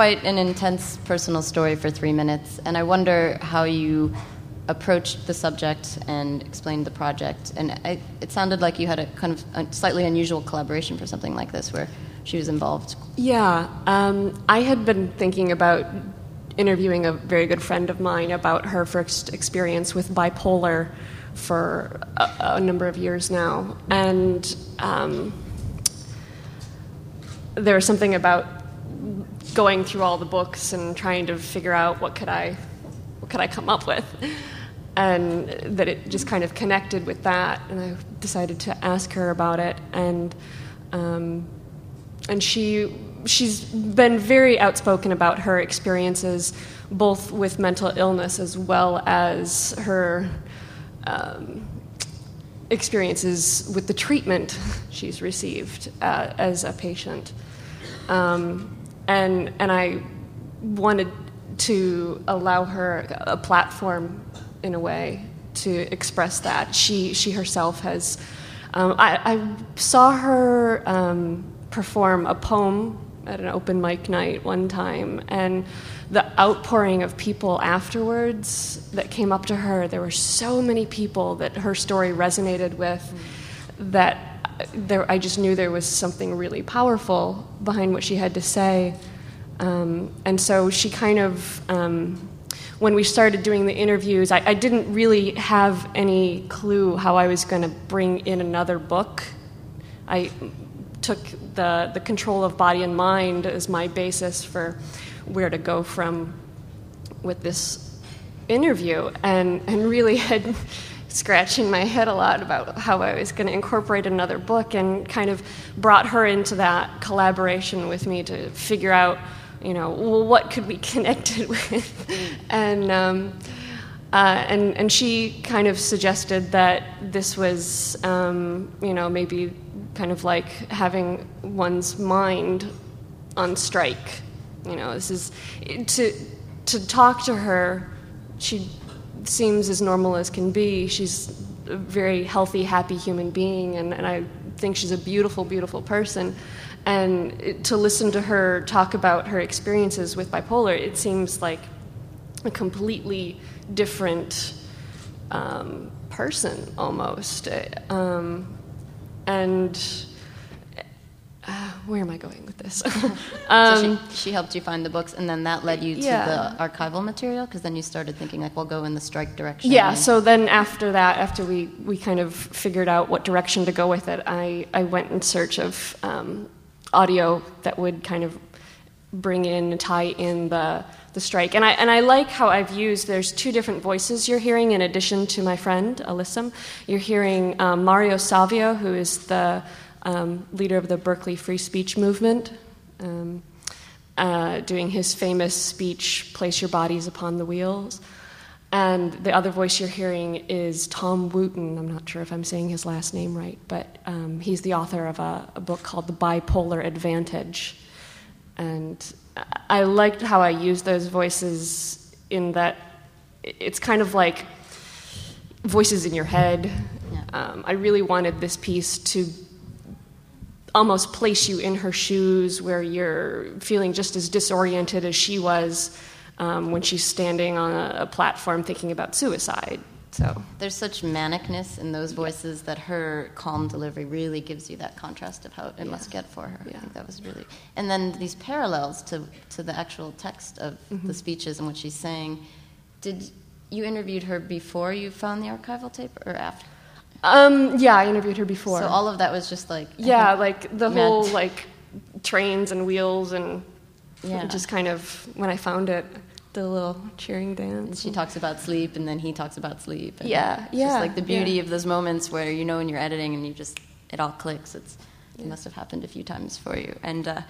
Quite an intense personal story for three minutes, and I wonder how you approached the subject and explained the project. And I, it sounded like you had a kind of a slightly unusual collaboration for something like this, where she was involved. Yeah, um, I had been thinking about interviewing a very good friend of mine about her first experience with bipolar for a, a number of years now, and um, there was something about going through all the books and trying to figure out what could I what could I come up with. And that it just kind of connected with that and I decided to ask her about it. And um, and she she's been very outspoken about her experiences both with mental illness as well as her um, experiences with the treatment *laughs* she's received uh, as a patient. Um, and and I wanted to allow her a platform in a way to express that. She she herself has. Um, I, I, saw her um, perform a poem at an open mic night one time, and the outpouring of people afterwards that came up to her. There were so many people that her story resonated with. That there, I just knew there was something really powerful behind what she had to say. Um, and so she kind of, um, when we started doing the interviews, I, I, didn't really have any clue how I was going to bring in another book. I took the, the control of body and mind as my basis for where to go from with this interview and, and really had scratching my head a lot about how I was going to incorporate another book and kind of brought her into that collaboration with me to figure out, you know, well, what could we *laughs* connect it with? and, um, uh, and, and she kind of suggested that this was, um, you know, maybe kind of like having one's mind on strike. You know, this is to, to talk to her, she seems as normal as can be. She's a very healthy, happy human being, and, and I think she's a beautiful, beautiful person. And to listen to her talk about her experiences with bipolar, it seems like a completely different um, person almost. Um, and where am I going with this? *laughs* *laughs* um, so she, she, helped you find the books, and then that led you to yeah. the archival material, because then you started thinking like, we'll go in the strike direction. Yeah. So then after that, after we we kind of figured out what direction to go with it, I I went in search of um, audio that would kind of bring in tie in the the strike. And I and I like how I've used. There's two different voices you're hearing in addition to my friend Alyssum. You're hearing um, Mario Savio, who is the um, leader of the Berkeley Free Speech Movement, um, uh, doing his famous speech, Place Your Bodies Upon the Wheels. And the other voice you're hearing is Tom Wootton. I'm not sure if I'm saying his last name right, but um, he's the author of a, a, book called The Bipolar Advantage. And I liked how I used those voices in that it's kind of like voices in your head. Yeah. Um, I really wanted this piece to almost place you in her shoes where you're feeling just as disoriented as she was um, when she's standing on a, a, platform thinking about suicide. So there's such manicness in those voices that her calm delivery really gives you that contrast of how it yeah. must get for her. Yeah. I think that was really, and then these parallels to to the actual text of mm-hmm. the speeches and what she's saying. Did you interviewed her before you found the archival tape or after? Um, yeah, I interviewed her before. So all of that was just like yeah, like the whole like trains and wheels and yeah. just kind of when I found it, the little cheering dance. And she talks about sleep, and then he talks about sleep. yeah, yeah. Just like the beauty yeah. of those moments where you know when you're editing and you just it all clicks. It's it must have happened a few times for you. And uh,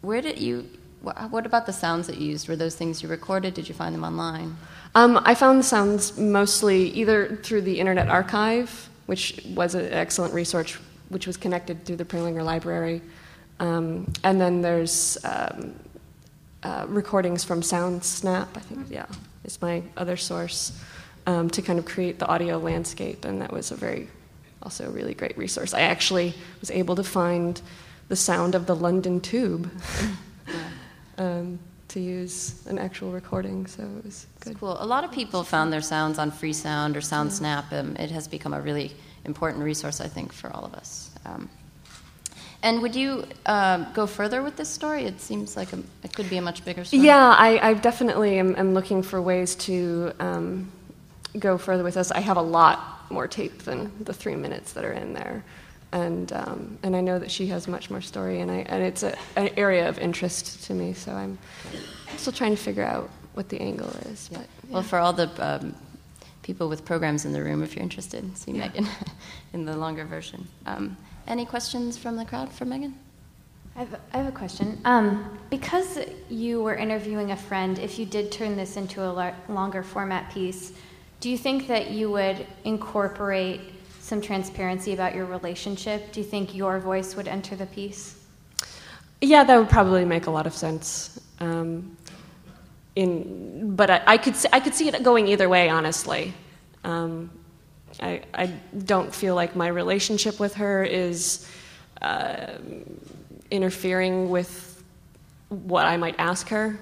where did you? What about the sounds that you used? Were those things you recorded? Did you find them online? Um, I found the sounds mostly either through the Internet Archive, which was an excellent resource, which was connected through the Prelinger Library, um, and then there's um, uh, recordings from SoundSnap. I think, yeah, is my other source um, to kind of create the audio landscape, and that was a very, also a really great resource. I actually was able to find the sound of the London Tube. *laughs* Um, to use an actual recording, so it was good. cool. A lot of people found their sounds on Freesound or SoundSnap. Um, it has become a really important resource, I think, for all of us. Um, and would you um, go further with this story? It seems like a, it could be a much bigger story. Yeah, I, I definitely am, am, looking for ways to um, go further with this. I have a lot more tape than the three minutes that are in there and um, and I know that she has much more story, and I and it's a, an area of interest to me. So I'm still trying to figure out what the angle is. Yeah. But, yeah. Well, for all the um, people with programs in the room, if you're interested, see yeah. Megan *laughs* in the longer version. Um, any questions from the crowd for Megan? I have, I have a question. Um, because you were interviewing a friend, if you did turn this into a longer format piece, do you think that you would incorporate some transparency about your relationship, do you think your voice would enter the piece? Yeah, that would probably make a lot of sense. Um, in, but I, I, could see, I could see it going either way, honestly. Um, I, I don't feel like my relationship with her is uh, interfering with what I might ask her.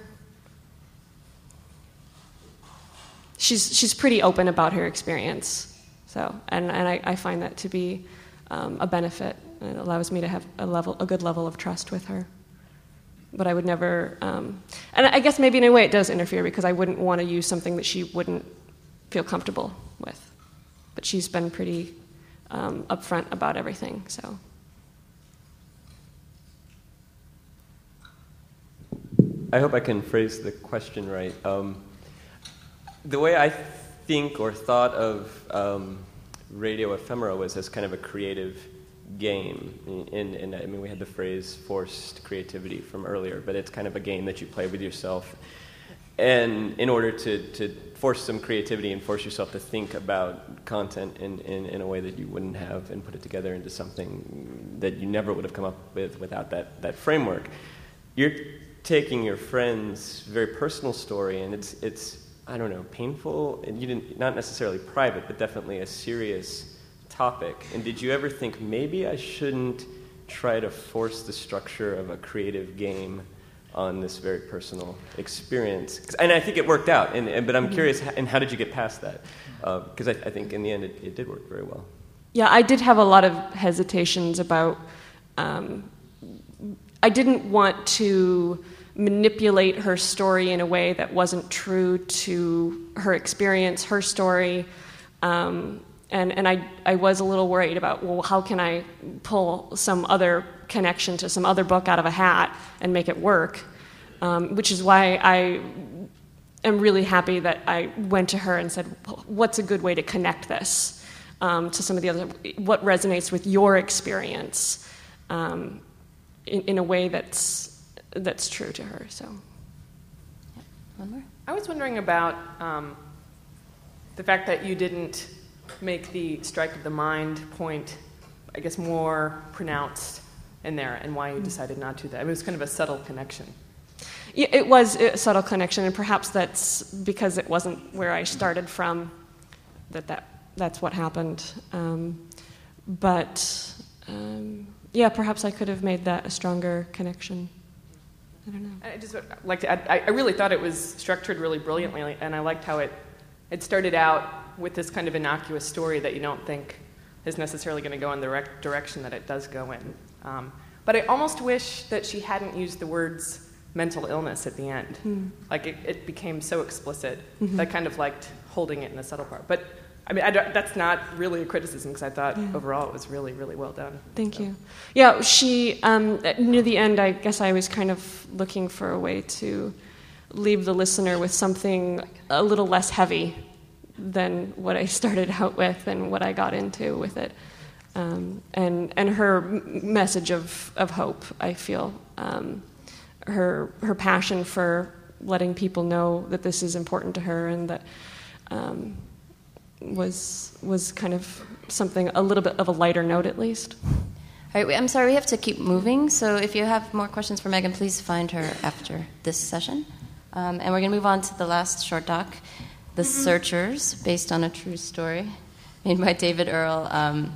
She's, she's pretty open about her experience. So, and, and I, I find that to be um, a benefit. It allows me to have a level, a good level of trust with her. But I would never, um, and I guess maybe in a way it does interfere because I wouldn't want to use something that she wouldn't feel comfortable with. But she's been pretty um, upfront about everything, so. I hope I can phrase the question right. Um, the way I think or thought of um, radio ephemera was as kind of a creative game. And, and, I mean, we had the phrase forced creativity from earlier, but it's kind of a game that you play with yourself. And in order to, to force some creativity and force yourself to think about content in, in, in a way that you wouldn't have and put it together into something that you never would have come up with without that, that framework, you're taking your friend's very personal story and it's, it's I don't know, painful, and you didn't, not necessarily private, but definitely a serious topic. And did you ever think maybe I shouldn't try to force the structure of a creative game on this very personal experience? And I think it worked out. And, and but I'm mm-hmm. curious, and how did you get past that? Because uh, I, I, think in the end it, it, did work very well. Yeah, I did have a lot of hesitations about. Um, I didn't want to manipulate her story in a way that wasn't true to her experience, her story. Um, and and I, I was a little worried about, well, how can I pull some other connection to some other book out of a hat and make it work? Um, which is why I am really happy that I went to her and said, what's a good way to connect this um, to some of the other, what resonates with your experience um, in, in a way that's that's true to her. So, yeah. one more. I was wondering about um, the fact that you didn't make the strike of the mind point, I guess, more pronounced in there, and why you decided not to. That it was kind of a subtle connection. Yeah, it was a subtle connection, and perhaps that's because it wasn't where I started from. That that that's what happened. Um, but um, yeah, perhaps I could have made that a stronger connection. I don't know. I just like to add, I really thought it was structured really brilliantly, and I liked how it, it started out with this kind of innocuous story that you don't think is necessarily going to go in the rec- direction that it does go in. Um, but I almost wish that she hadn't used the words mental illness at the end. Mm. Like it, it, became so explicit mm-hmm. that I kind of liked holding it in the subtle part. But I mean, I that's not really a criticism because I thought yeah. overall it was really, really well done. Thank so. you. Yeah, she, um, near the end, I guess I was kind of looking for a way to leave the listener with something a little less heavy than what I *laughs* started out with and what I got into with it. Um, and, and her message of, of hope, I feel. Um, her, her passion for letting people know that this is important to her and that um, was was kind of something a little bit of a lighter note at least. All right, I'm sorry, we have to keep moving. So if you have more questions for Megan, please find her after this session. Um, and we're going to move on to the last short doc, The mm-hmm. Searchers, based on a true story made by David Earl. Um,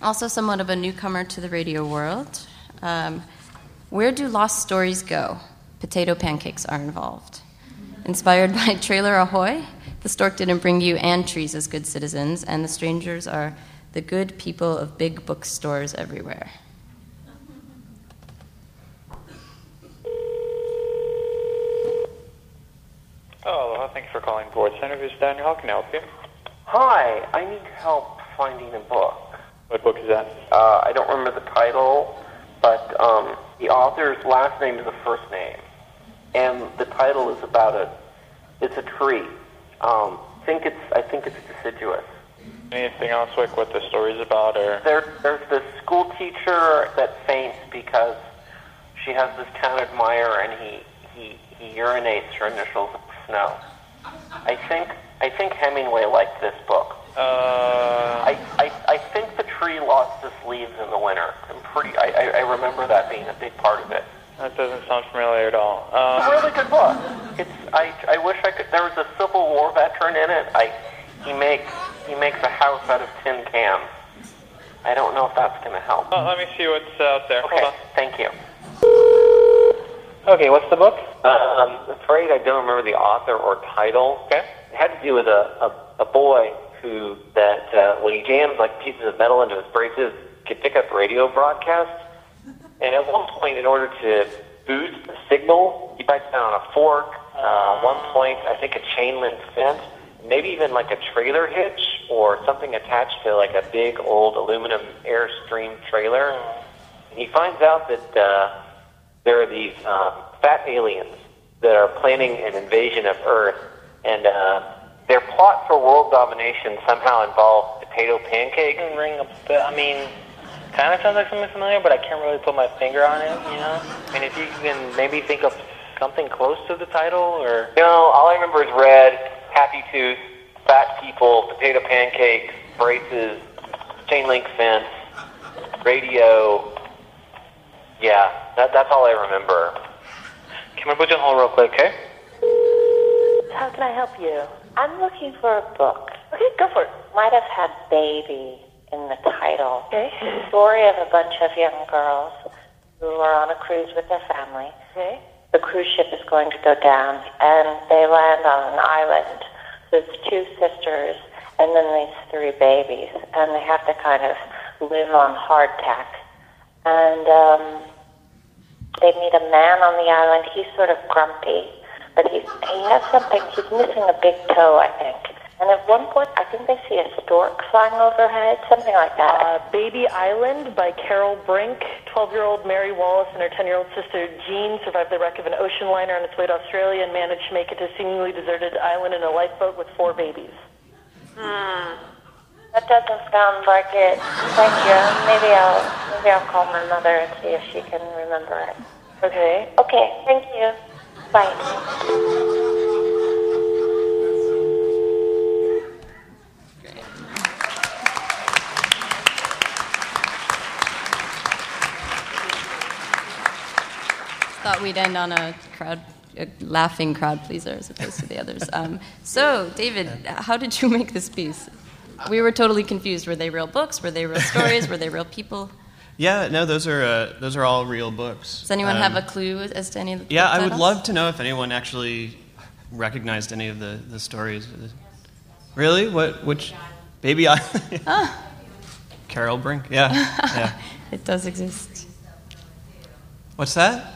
also, somewhat of a newcomer to the radio world. Um, where do lost stories go? Potato pancakes are involved. Inspired by Trailer Ahoy, the stork didn't bring you and trees as good citizens, and the strangers are the good people of big bookstores everywhere. Oh, aloha. Thank you for calling Board Center. This is Daniel. How can I help you? Hi. I need help finding a book. What book is that? Uh, I don't remember the title, but um, the author's last name is the first name, and the title is about a it's a tree. Um, think it's I think it's deciduous. Anything else like what the story's about, or there, there's this school teacher that faints because she has this town admirer and he he he urinates her initials in snow. I think I think Hemingway liked this book. Uh, I, I I think the tree lost its leaves in the winter. I'm pretty. I, I I remember that being a big part of it. That doesn't sound familiar at all. Um, it's a really good book. It's I I wish I could. There was a Civil War veteran in it. I he makes he makes a house out of tin cans. I don't know if that's going to help. Well, let me see what's out there. Okay, thank you. Okay, what's the book? Uh, I'm afraid I don't remember the author or title. Okay. It had to do with a, a, a boy who, that uh, when he jams like pieces of metal into his braces, could pick up radio broadcasts. And at one point, in order to boost the signal, he bites down on a fork. Uh, one point, I think a chain link fence, maybe even like a trailer hitch or something attached to like a big old aluminum Airstream trailer. And he finds out that uh, there are these um, fat aliens that are planning an invasion of Earth and uh, their plot for world domination somehow involved potato pancakes. Ring a bell. I mean, kind of sounds like something familiar, but I can't really put my finger on it. You know. I mean, if you can maybe think of Something close to the title, or No, all I remember is red, happy tooth, fat people, potato pancakes, braces, chain link fence, radio. Yeah, that, that's all I remember. can we put you on hold real quick, okay? How can I help you? I'm looking for a book. Okay, go for it. Might have had baby in the title. Okay. The story of a bunch of young girls who are on a cruise with their family. Okay. The cruise ship is going to go down, and they land on an island. There's two sisters, and then these three babies, and they have to kind of live on hardtack. And um, they meet a man on the island. He's sort of grumpy, but he's, he has something. He's missing a big toe, I think. And at one point, I think they see a stork flying overhead, something like that. Uh, Baby Island by Carol Brink. 12 year old Mary Wallace and her 10 year old sister Jean survived the wreck of an ocean liner on its way to Australia and managed to make it to a seemingly deserted island in a lifeboat with four babies. Hmm. That doesn't sound like it. Thank you. Maybe I'll maybe I'll call my mother and see if she can remember it. Okay. Okay. Thank you. Bye. Thought we'd end on a crowd, a laughing crowd pleaser as opposed to the others. *laughs* Um, so, David, how did you make this piece? We were totally confused. Were they real books? Were they real *laughs* stories? Were they real people? Yeah, no, those are uh, those are all real books. Does anyone Um, have a clue as to any of the Yeah, I would love to know if anyone actually recognized any of the, the stories. Really? What? Which? Baby I. Ah. Carol Brink. Yeah. Yeah. *laughs* it does exist. What's that?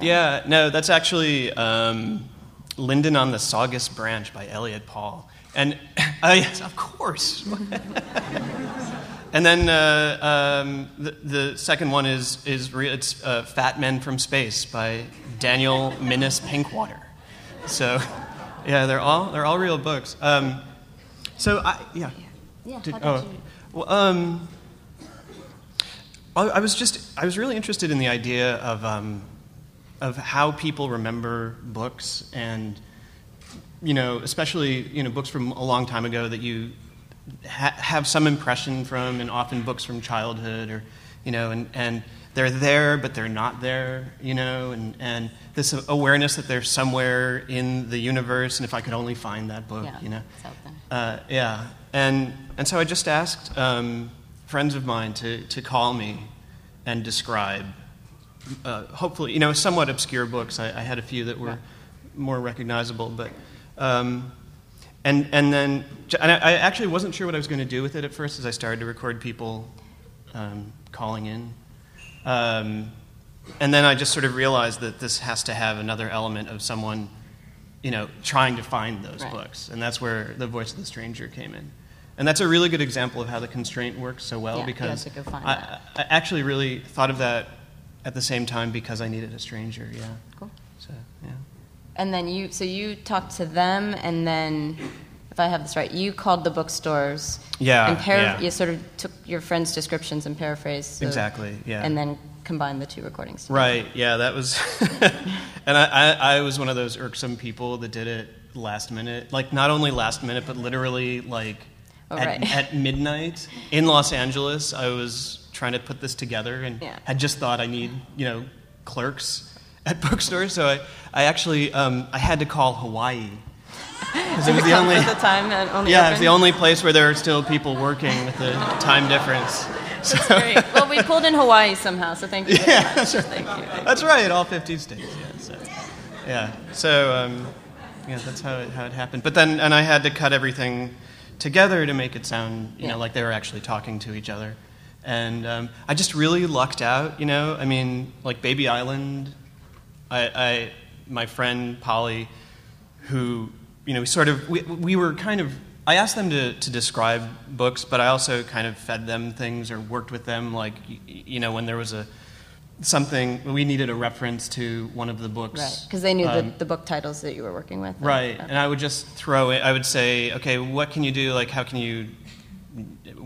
Yeah, no, that's actually um, Linden on the Saugus Branch by Elliot Paul. And, *laughs* oh, yes, of course. *laughs* and then uh, um, the, the second one is, is re- it's uh, Fat Men from Space by Daniel Manus Pinkwater. So, *laughs* yeah, they're all, they're all real books. Um, so, I, yeah. Yeah, did oh, you- well, um, I I was just, I was really interested in the idea of, um, of how people remember books and, you know, especially, you know, books from a long time ago that you ha- have some impression from, and often books from childhood or, you know, and, and they're there, but they're not there, you know, and, and this awareness that they're somewhere in the universe, and if I could only find that book, Yeah, you know. it's out there. Uh, yeah, and and so I just asked um, friends of mine to to call me and describe, uh, hopefully, you know, somewhat obscure books. I, I had a few that were more recognizable, but. Um, and, and then, and I, I actually wasn't sure what I was going to do with it at first as I started to record people um, calling in. Um, and then I just sort of realized that this has to have another element of someone, you know, trying to find those Right. books. And that's where the voice of the stranger came in. And that's a really good example of how the constraint works so well Yeah, because have to go find I. I actually really thought of that at the same time because I needed a stranger. Yeah. Cool. So yeah. And then you, so you talked to them, and then, if I have this right, you called the bookstores. Yeah, And para- yeah. you sort of took your friends' descriptions and paraphrased. so- Exactly, yeah. And then combined the two recordings. Right. Yeah, that was. *laughs* and I, I, I was one of those irksome people that did it last minute. Like not only last minute, but literally like Oh, at, right. at midnight in Los Angeles. I was trying to put this together and Yeah. had just thought I need you know clerks at *laughs* bookstores. So I, I actually um, I had to call Hawaii. *laughs* Because it was the only. The time, and only yeah, open. it's the only place where there are still people working with the time difference. That's great. *laughs* Well, we pulled in Hawaii somehow, so thank you Yeah, much. that's right. Thank you. That's right, all 50 states. Yeah. So, yeah. So um, yeah, that's how it, how it happened. But then, and I had to cut everything together to make it sound, you Yeah. know, like they were actually talking to each other. And um, I just really lucked out, you know. I mean, like Baby Island. I, I my friend Polly, who you know, we sort of we, we were kind of. I asked them to, to describe books, but I also kind of fed them things or worked with them, like you know, when there was a something. We needed a reference to one of the books, Right, because they knew um, the, the book titles that you were working with. Right, Uh, and I would just throw it. I would say, okay, what can you do? Like, how can you?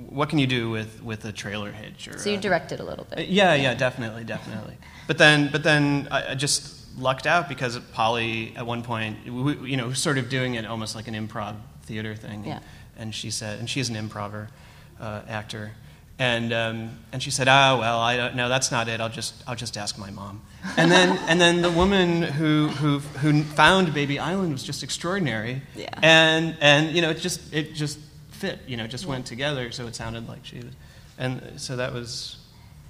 What can you do with with a trailer hitch? Or So you directed a little bit. Uh, Yeah, yeah, definitely, definitely. But then, but then I, I just lucked out because Polly at one point, we, you know, sort of doing it almost like an improv theater thing. Yeah. And she said, and she's an improver, uh, actor. And, um, and she said, oh, well, I don't know, that's not it. I'll just, I'll just ask my mom. And then, *laughs* and then the woman who, who, who found Baby Island was just extraordinary. Yeah. And, and you know, it just, it just fit, you know, just went together. So it sounded like she was, and so that was,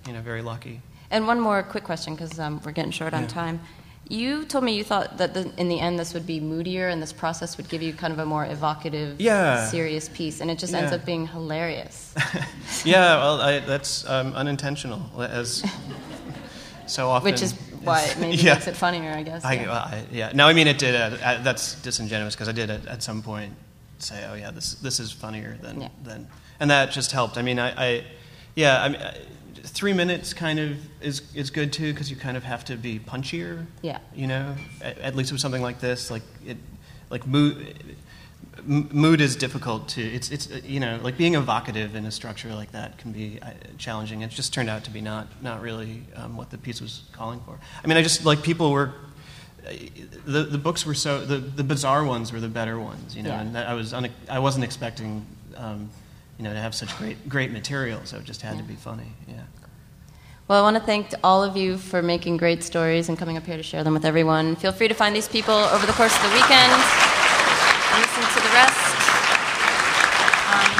you know, very lucky. And one more quick question, because um, we're getting short on Yeah. time. You told me you thought that the, in the end this would be moodier and this process would give you kind of a more evocative, Yeah. serious piece, and it just ends up being hilarious. *laughs* yeah, well, I, that's um, unintentional, as so often. Which is why it maybe *laughs* Yeah. makes it funnier, I guess. I, yeah. well, I, yeah. No, I mean it did. Uh, uh, that's disingenuous because I did at, at some point say, "Oh yeah, this this is funnier than Yeah. than," and that just helped. I mean, I, I yeah, I mean, I, three minutes kind of is is good too because you kind of have to be punchier. Yeah. You know, at, at least with something like this, like it, like mood. Mood is difficult to. It's it's you know like being evocative in a structure like that can be uh, challenging. It just turned out to be not not really um, what the piece was calling for. I mean, I just like people were the the books were so the, the bizarre ones were the better ones, you know, Yeah. and that I was une- I wasn't expecting, um, you know, to have such great great material, so it just had to be funny, yeah. Well, I want to thank all of you for making great stories and coming up here to share them with everyone. Feel free to find these people over the course of the weekend and listen to the rest. Um,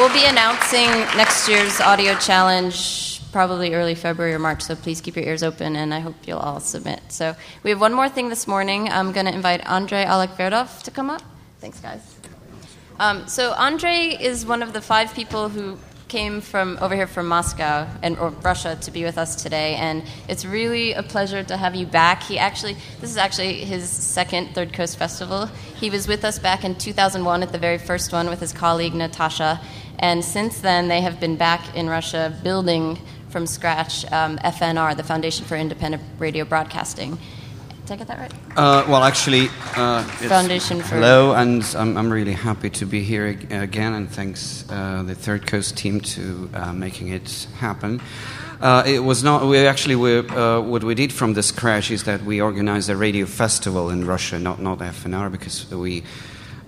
we'll be announcing next year's audio challenge probably early February or March, so please keep your ears open and I hope you'll all submit. So we have one more thing this morning. I'm going to invite Andrei Allakhverdov to come up. Thanks, guys. Um, so Andre is one of the five people who came from over here from Moscow and or Russia to be with us today, and it's really a pleasure to have you back. He actually, this is actually his second Third Coast Festival. He was with us back in 2001 at the very first one with his colleague Natasha, and since then they have been back in Russia building from scratch um, FNR, the Foundation for Independent Radio Broadcasting. Did I get that right? Uh, well, actually, uh, it's- Foundation for- hello, and I'm, I'm really happy to be here ag- again, and thanks uh, the Third Coast team to uh, making it happen. Uh, it was not. We actually we, uh, what we did from the scratch is that we organized a radio festival in Russia, not not FNR, because we.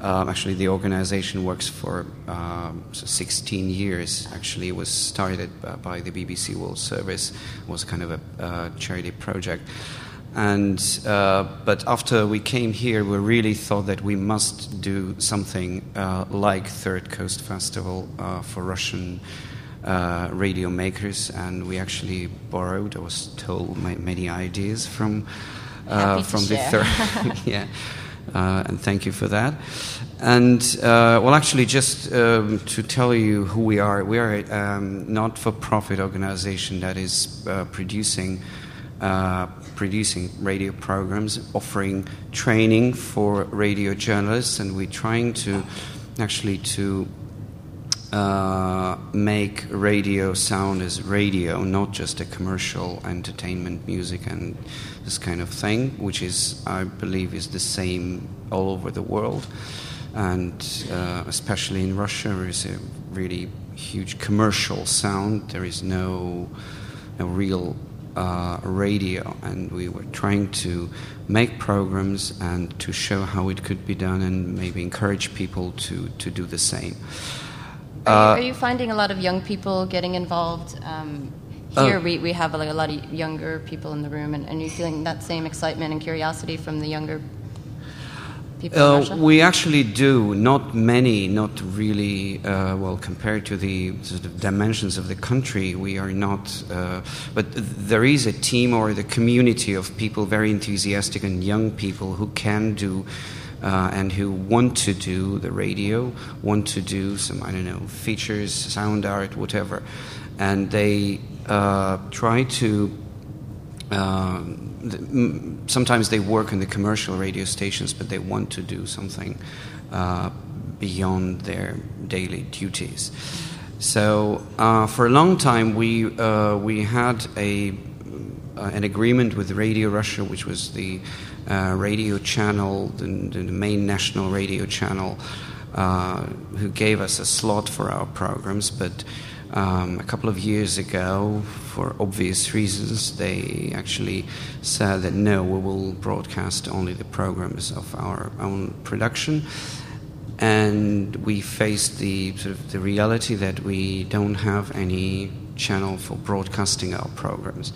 Uh, actually, the organization works for um, so 16 years. Actually, it was started by, by the BBC World Service. It was kind of a uh, charity project. And uh, but after we came here, we really thought that we must do something uh, like Third Coast Festival uh, for Russian uh, radio makers, and we actually borrowed, I was told, my, many ideas from uh, from the third. *laughs* *laughs* yeah, uh, and thank you for that. And uh, well, actually, just um, to tell you who we are, we are a um, not-for-profit organization that is uh, producing uh, producing radio programs, offering training for radio journalists, and we're trying to actually to uh, make radio sound as radio, not just a commercial entertainment music and this kind of thing, which is, I believe, is the same all over the world, and uh, especially in Russia, there is a really huge commercial sound. There is no no real uh, radio, and we were trying to make programs and to show how it could be done, and maybe encourage people to to do the same. Are, Uh, you, are you finding a lot of young people getting involved? Um, Oh. here we, we have like a lot of younger people in the room, and, and are you feeling that same excitement and curiosity from the younger people Uh, we actually do. Not many, not really, uh, well, compared to the sort of dimensions of the country, we are not. Uh, but there is a team or the community of people, very enthusiastic and young people, who can do. Uh, and who want to do the radio, want to do some, I don't know, features, sound art, whatever. And they try to um, sometimes they work in the commercial radio stations, but they want to do something uh, beyond their daily duties. So uh, for a long time, we uh, we had a uh, an agreement with Radio Russia, which was the uh, radio channel, the, the, main national radio channel, uh, who gave us a slot for our programs. But um, a couple of years ago, for obvious reasons, they actually said that no, we will broadcast only the programs of our own production. And we faced the sort of the reality that we don't have any channel for broadcasting our programs.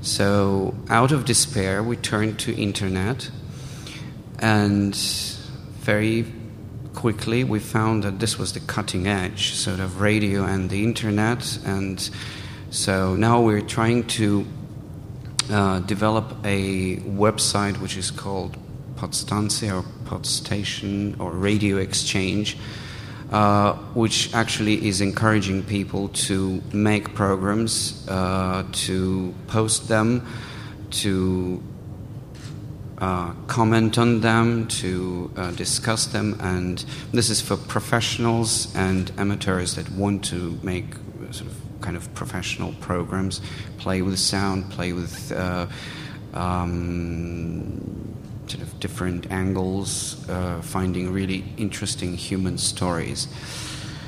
So, out of despair, we turned to internet, and very quickly we found that this was the cutting edge, sort of radio and the internet. And so now we're trying to uh, develop a website which is called Podstancja or Podstation or Radio Exchange uh, which actually is encouraging people to make programs, uh, to post them, to uh, comment on them, to uh, discuss them, and this is for professionals and amateurs that want to make sort of kind of professional programs, play with sound, play with. Uh, um, sort of different angles, uh, finding really interesting human stories.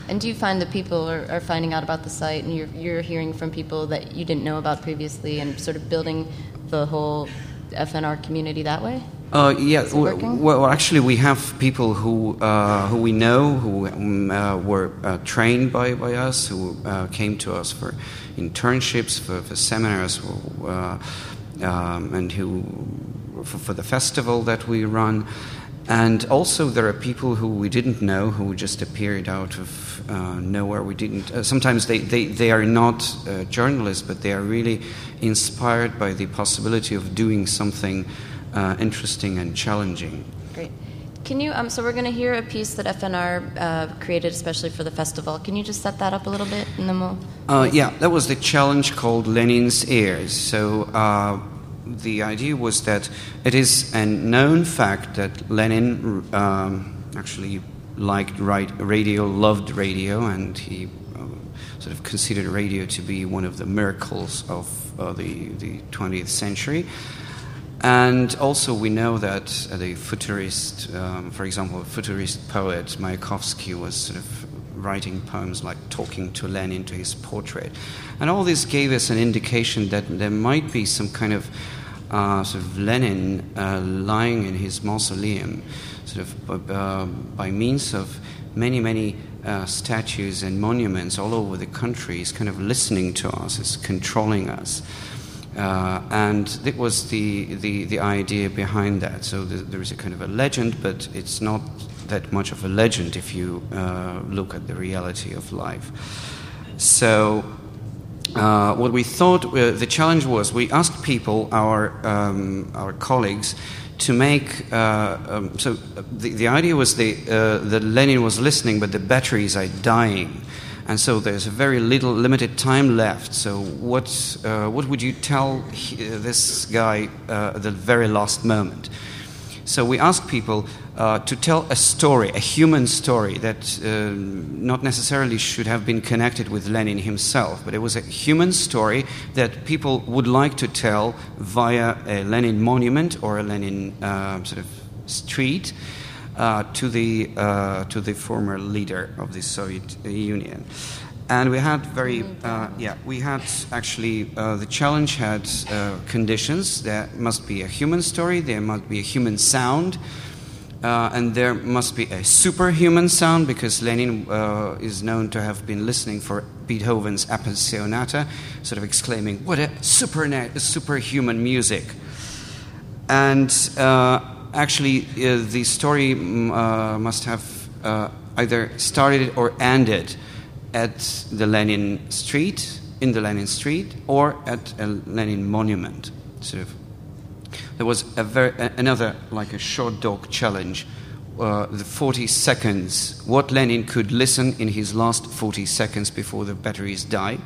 And do you find that people are, are, finding out about the site and you're, you're hearing from people that you didn't know about previously and sort of building the whole FNR community that way? Uh, yeah, well, actually, we have people who uh, who we know who um, uh, were uh, trained by, by us, who uh, came to us for internships, for, for seminars, uh, um, and who for, for, the festival that we run. And also, there are people who we didn't know who just appeared out of uh, nowhere. We didn't. Uh, sometimes they, they, they are not uh, journalists, but they are really inspired by the possibility of doing something uh, interesting and challenging. Great. Can you? Um, so we're going to hear a piece that FNR uh, created especially for the festival. Can you just set that up a little bit, and then we'll. Uh, yeah, that was the challenge called Lenin's Ears. So the idea was that it is a known fact that Lenin um, actually liked radio, loved radio, and he uh, sort of considered radio to be one of the miracles of uh, the, the 20th century. And also, we know that the futurist, um, for example, futurist poet Mayakovsky was sort of writing poems like talking to Lenin to his portrait. And all this gave us an indication that there might be some kind of uh, sort of Lenin uh, lying in his mausoleum, sort of uh, by means of many, many uh, statues and monuments all over the country, is kind of listening to us, is controlling us. Uh, and it was the, the, the idea behind that. So the, there is a kind of a legend, but it's not that much of a legend if you uh, look at the reality of life. So uh, what we thought uh, the challenge was we asked people, our, um, our colleagues, to make. Uh, um, so the, the idea was the, uh, that Lenin was listening, but the batteries are dying. And so there's a very little limited time left. So, what, uh, what would you tell he, this guy at the very last moment? So, we asked people uh, to tell a story, a human story that uh, not necessarily should have been connected with Lenin himself, but it was a human story that people would like to tell via a Lenin monument or a Lenin uh, sort of street uh, to the uh, to the former leader of the Soviet Union. And we had very, uh, yeah, we had actually, the challenge had conditions. There must be a human story, there must be a human sound, uh, and there must be a superhuman sound because Lenin uh, is known to have been listening for Beethoven's Appassionata, sort of exclaiming, What a super superhuman music! And uh, actually, uh, the story mm, uh, must have uh, either started or ended at the Lenin Street, in the Lenin Street, or at a Lenin monument, sort of there was very, another, like a ShortDoc challenge. Uh, the 40 seconds, what Lenin could listen in his last 40 seconds before the batteries die.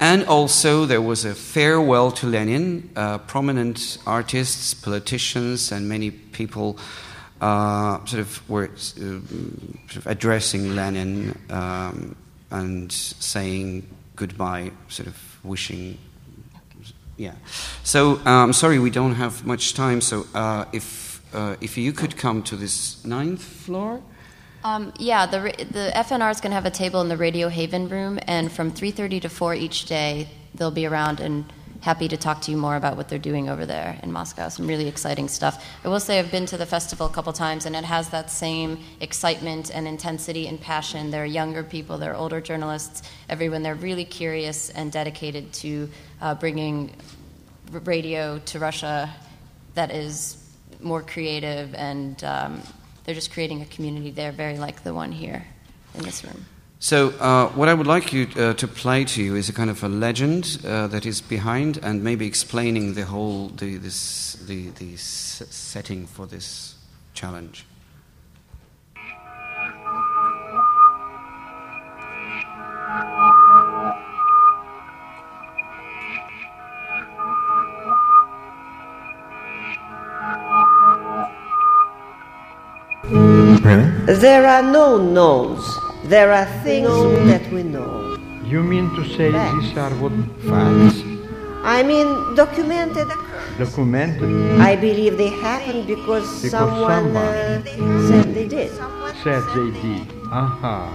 And also, there was a farewell to Lenin. Uh, prominent artists, politicians, and many people uh, sort of were uh, sort of addressing Lenin um, and saying goodbye, sort of wishing. Yeah. So uh, I'm sorry we don't have much time. So uh, if uh, if you could come to this ninth floor. Um, yeah, the, the FNR is going to have a table in the Radio Haven room, and from 3:30 to 4 each day, they'll be around and happy to talk to you more about what they're doing over there in Moscow. Some really exciting stuff. I will say I've been to the festival a couple times, and it has that same excitement and intensity and passion. There are younger people, there are older journalists, everyone. They're really curious and dedicated to uh, bringing radio to Russia that is more creative, and um, they're just creating a community there, very like the one here in this room. So, uh, what I would like you uh, to play to you is a kind of a legend uh, that is behind, and maybe explaining the whole the this the the setting for this challenge. There are no knowns. There are things that we know. You mean to say Facts. these are what facts? I mean, documented. Documented? I believe they happened because, Because someone uh, said they did. Said they did. Aha.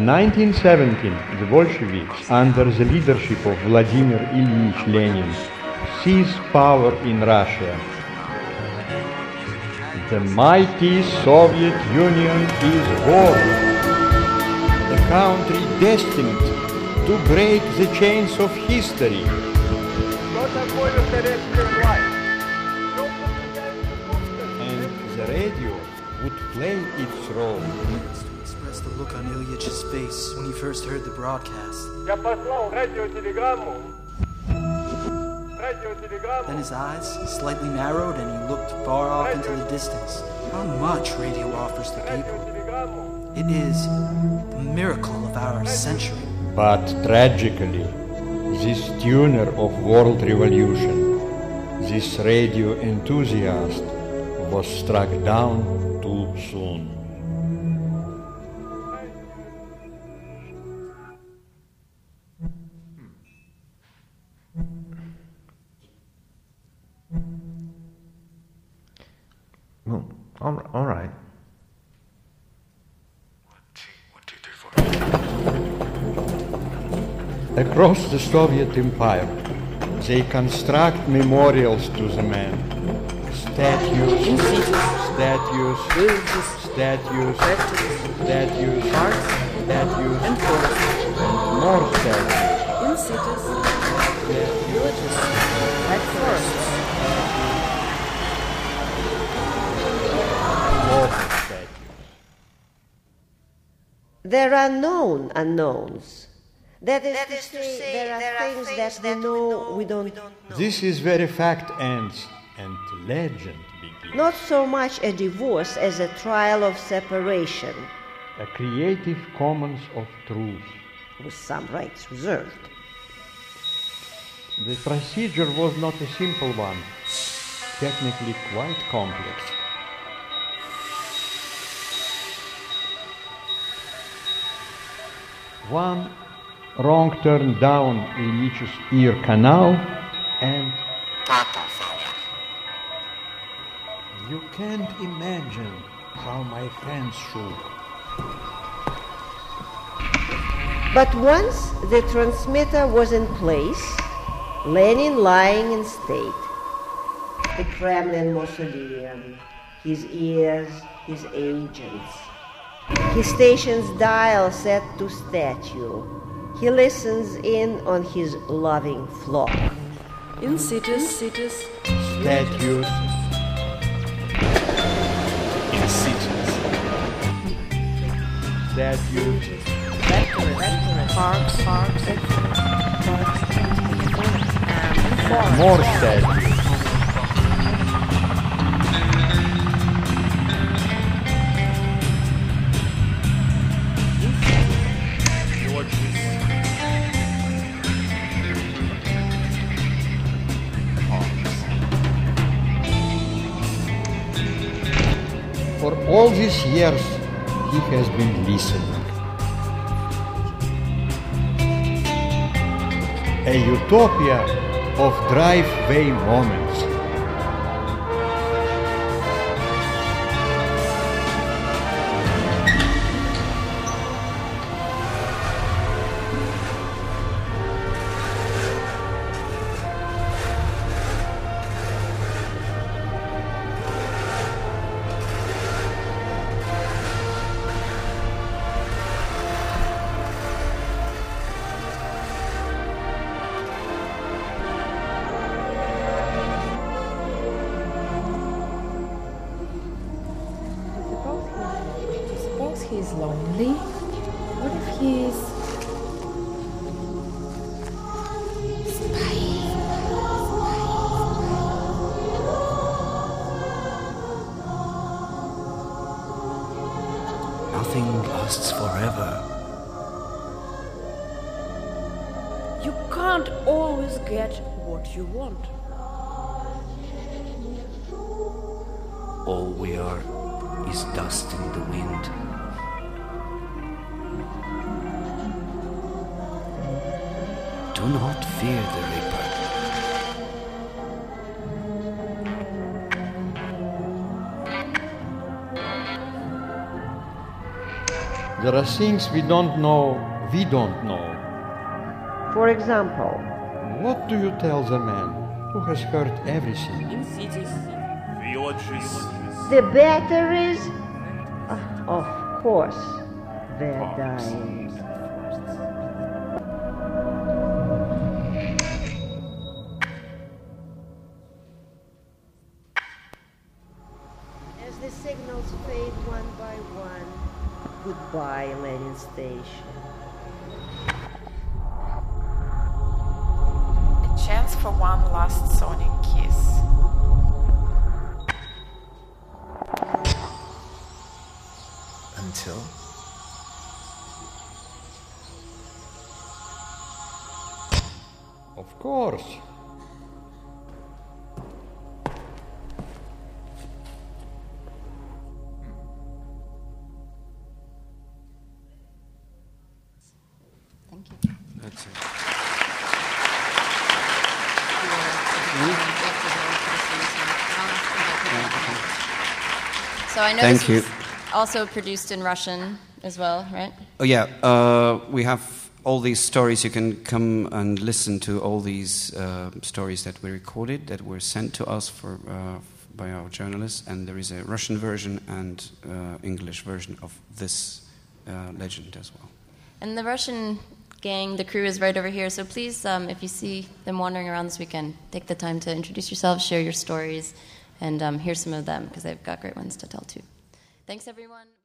In 1917, the Bolsheviks, under the leadership of Vladimir Ilyich Lenin, seized power in Russia. The mighty Soviet Union is born. The country destined to break the chains of history. And the radio would play its role look on Ilyich's face when he first heard the broadcast. Then his eyes slightly narrowed and he looked far off into the distance. How much radio offers to people. It is the miracle of our century. But tragically, this tuner of world revolution, this radio enthusiast, was struck down too soon. Well, all, all right. Across the Soviet Empire, they construct memorials to the man. Statues, statues, statues, statues, statues, and more statues. In cities, villages, like forests. More statues. There are known unknowns. That is, to, say, there are things, that, we know we don't know. This is where fact ends and legend begins. Not so much a divorce as a trial of separation, A creative commons of truth. with some rights reserved. The procedure was not a simple one, technically quite complex. One wrong turn down Ilyich's ear canal and you can't imagine how my hands shook. But once the transmitter was in place, Lenin lying in state, the Kremlin mausoleum, his ears, his agents, his station's dial set to statue. He listens in on his loving flock. In cities, cities, Statues, In cities. statues, parks, parks, parks, more statues. For all these years, he has been listening. A utopia of driveway moments. He's lonely. What if he's. Nothing lasts forever. You can't always get what you want. All we are is dust in the wind. Not fear the Reaper. There are things we don't know, we don't know. For example, What do you tell the man who has heard everything? In cities. Villages. the batteries, uh, of course, they're dying. Thank you. That's it. So I know Thank this you. was also produced in Russian as well, right? Oh yeah, uh, we have all these stories. You can come and listen to all these uh, stories that we recorded that were sent to us for uh, by our journalists, and there is a Russian version and uh, English version of this uh, legend as well. And the Russian gang, the crew is right over here. So please, um, if you see them wandering around this weekend, take the time to introduce yourselves, share your stories, and um, hear some of them because they've got great ones to tell too. Thanks, everyone.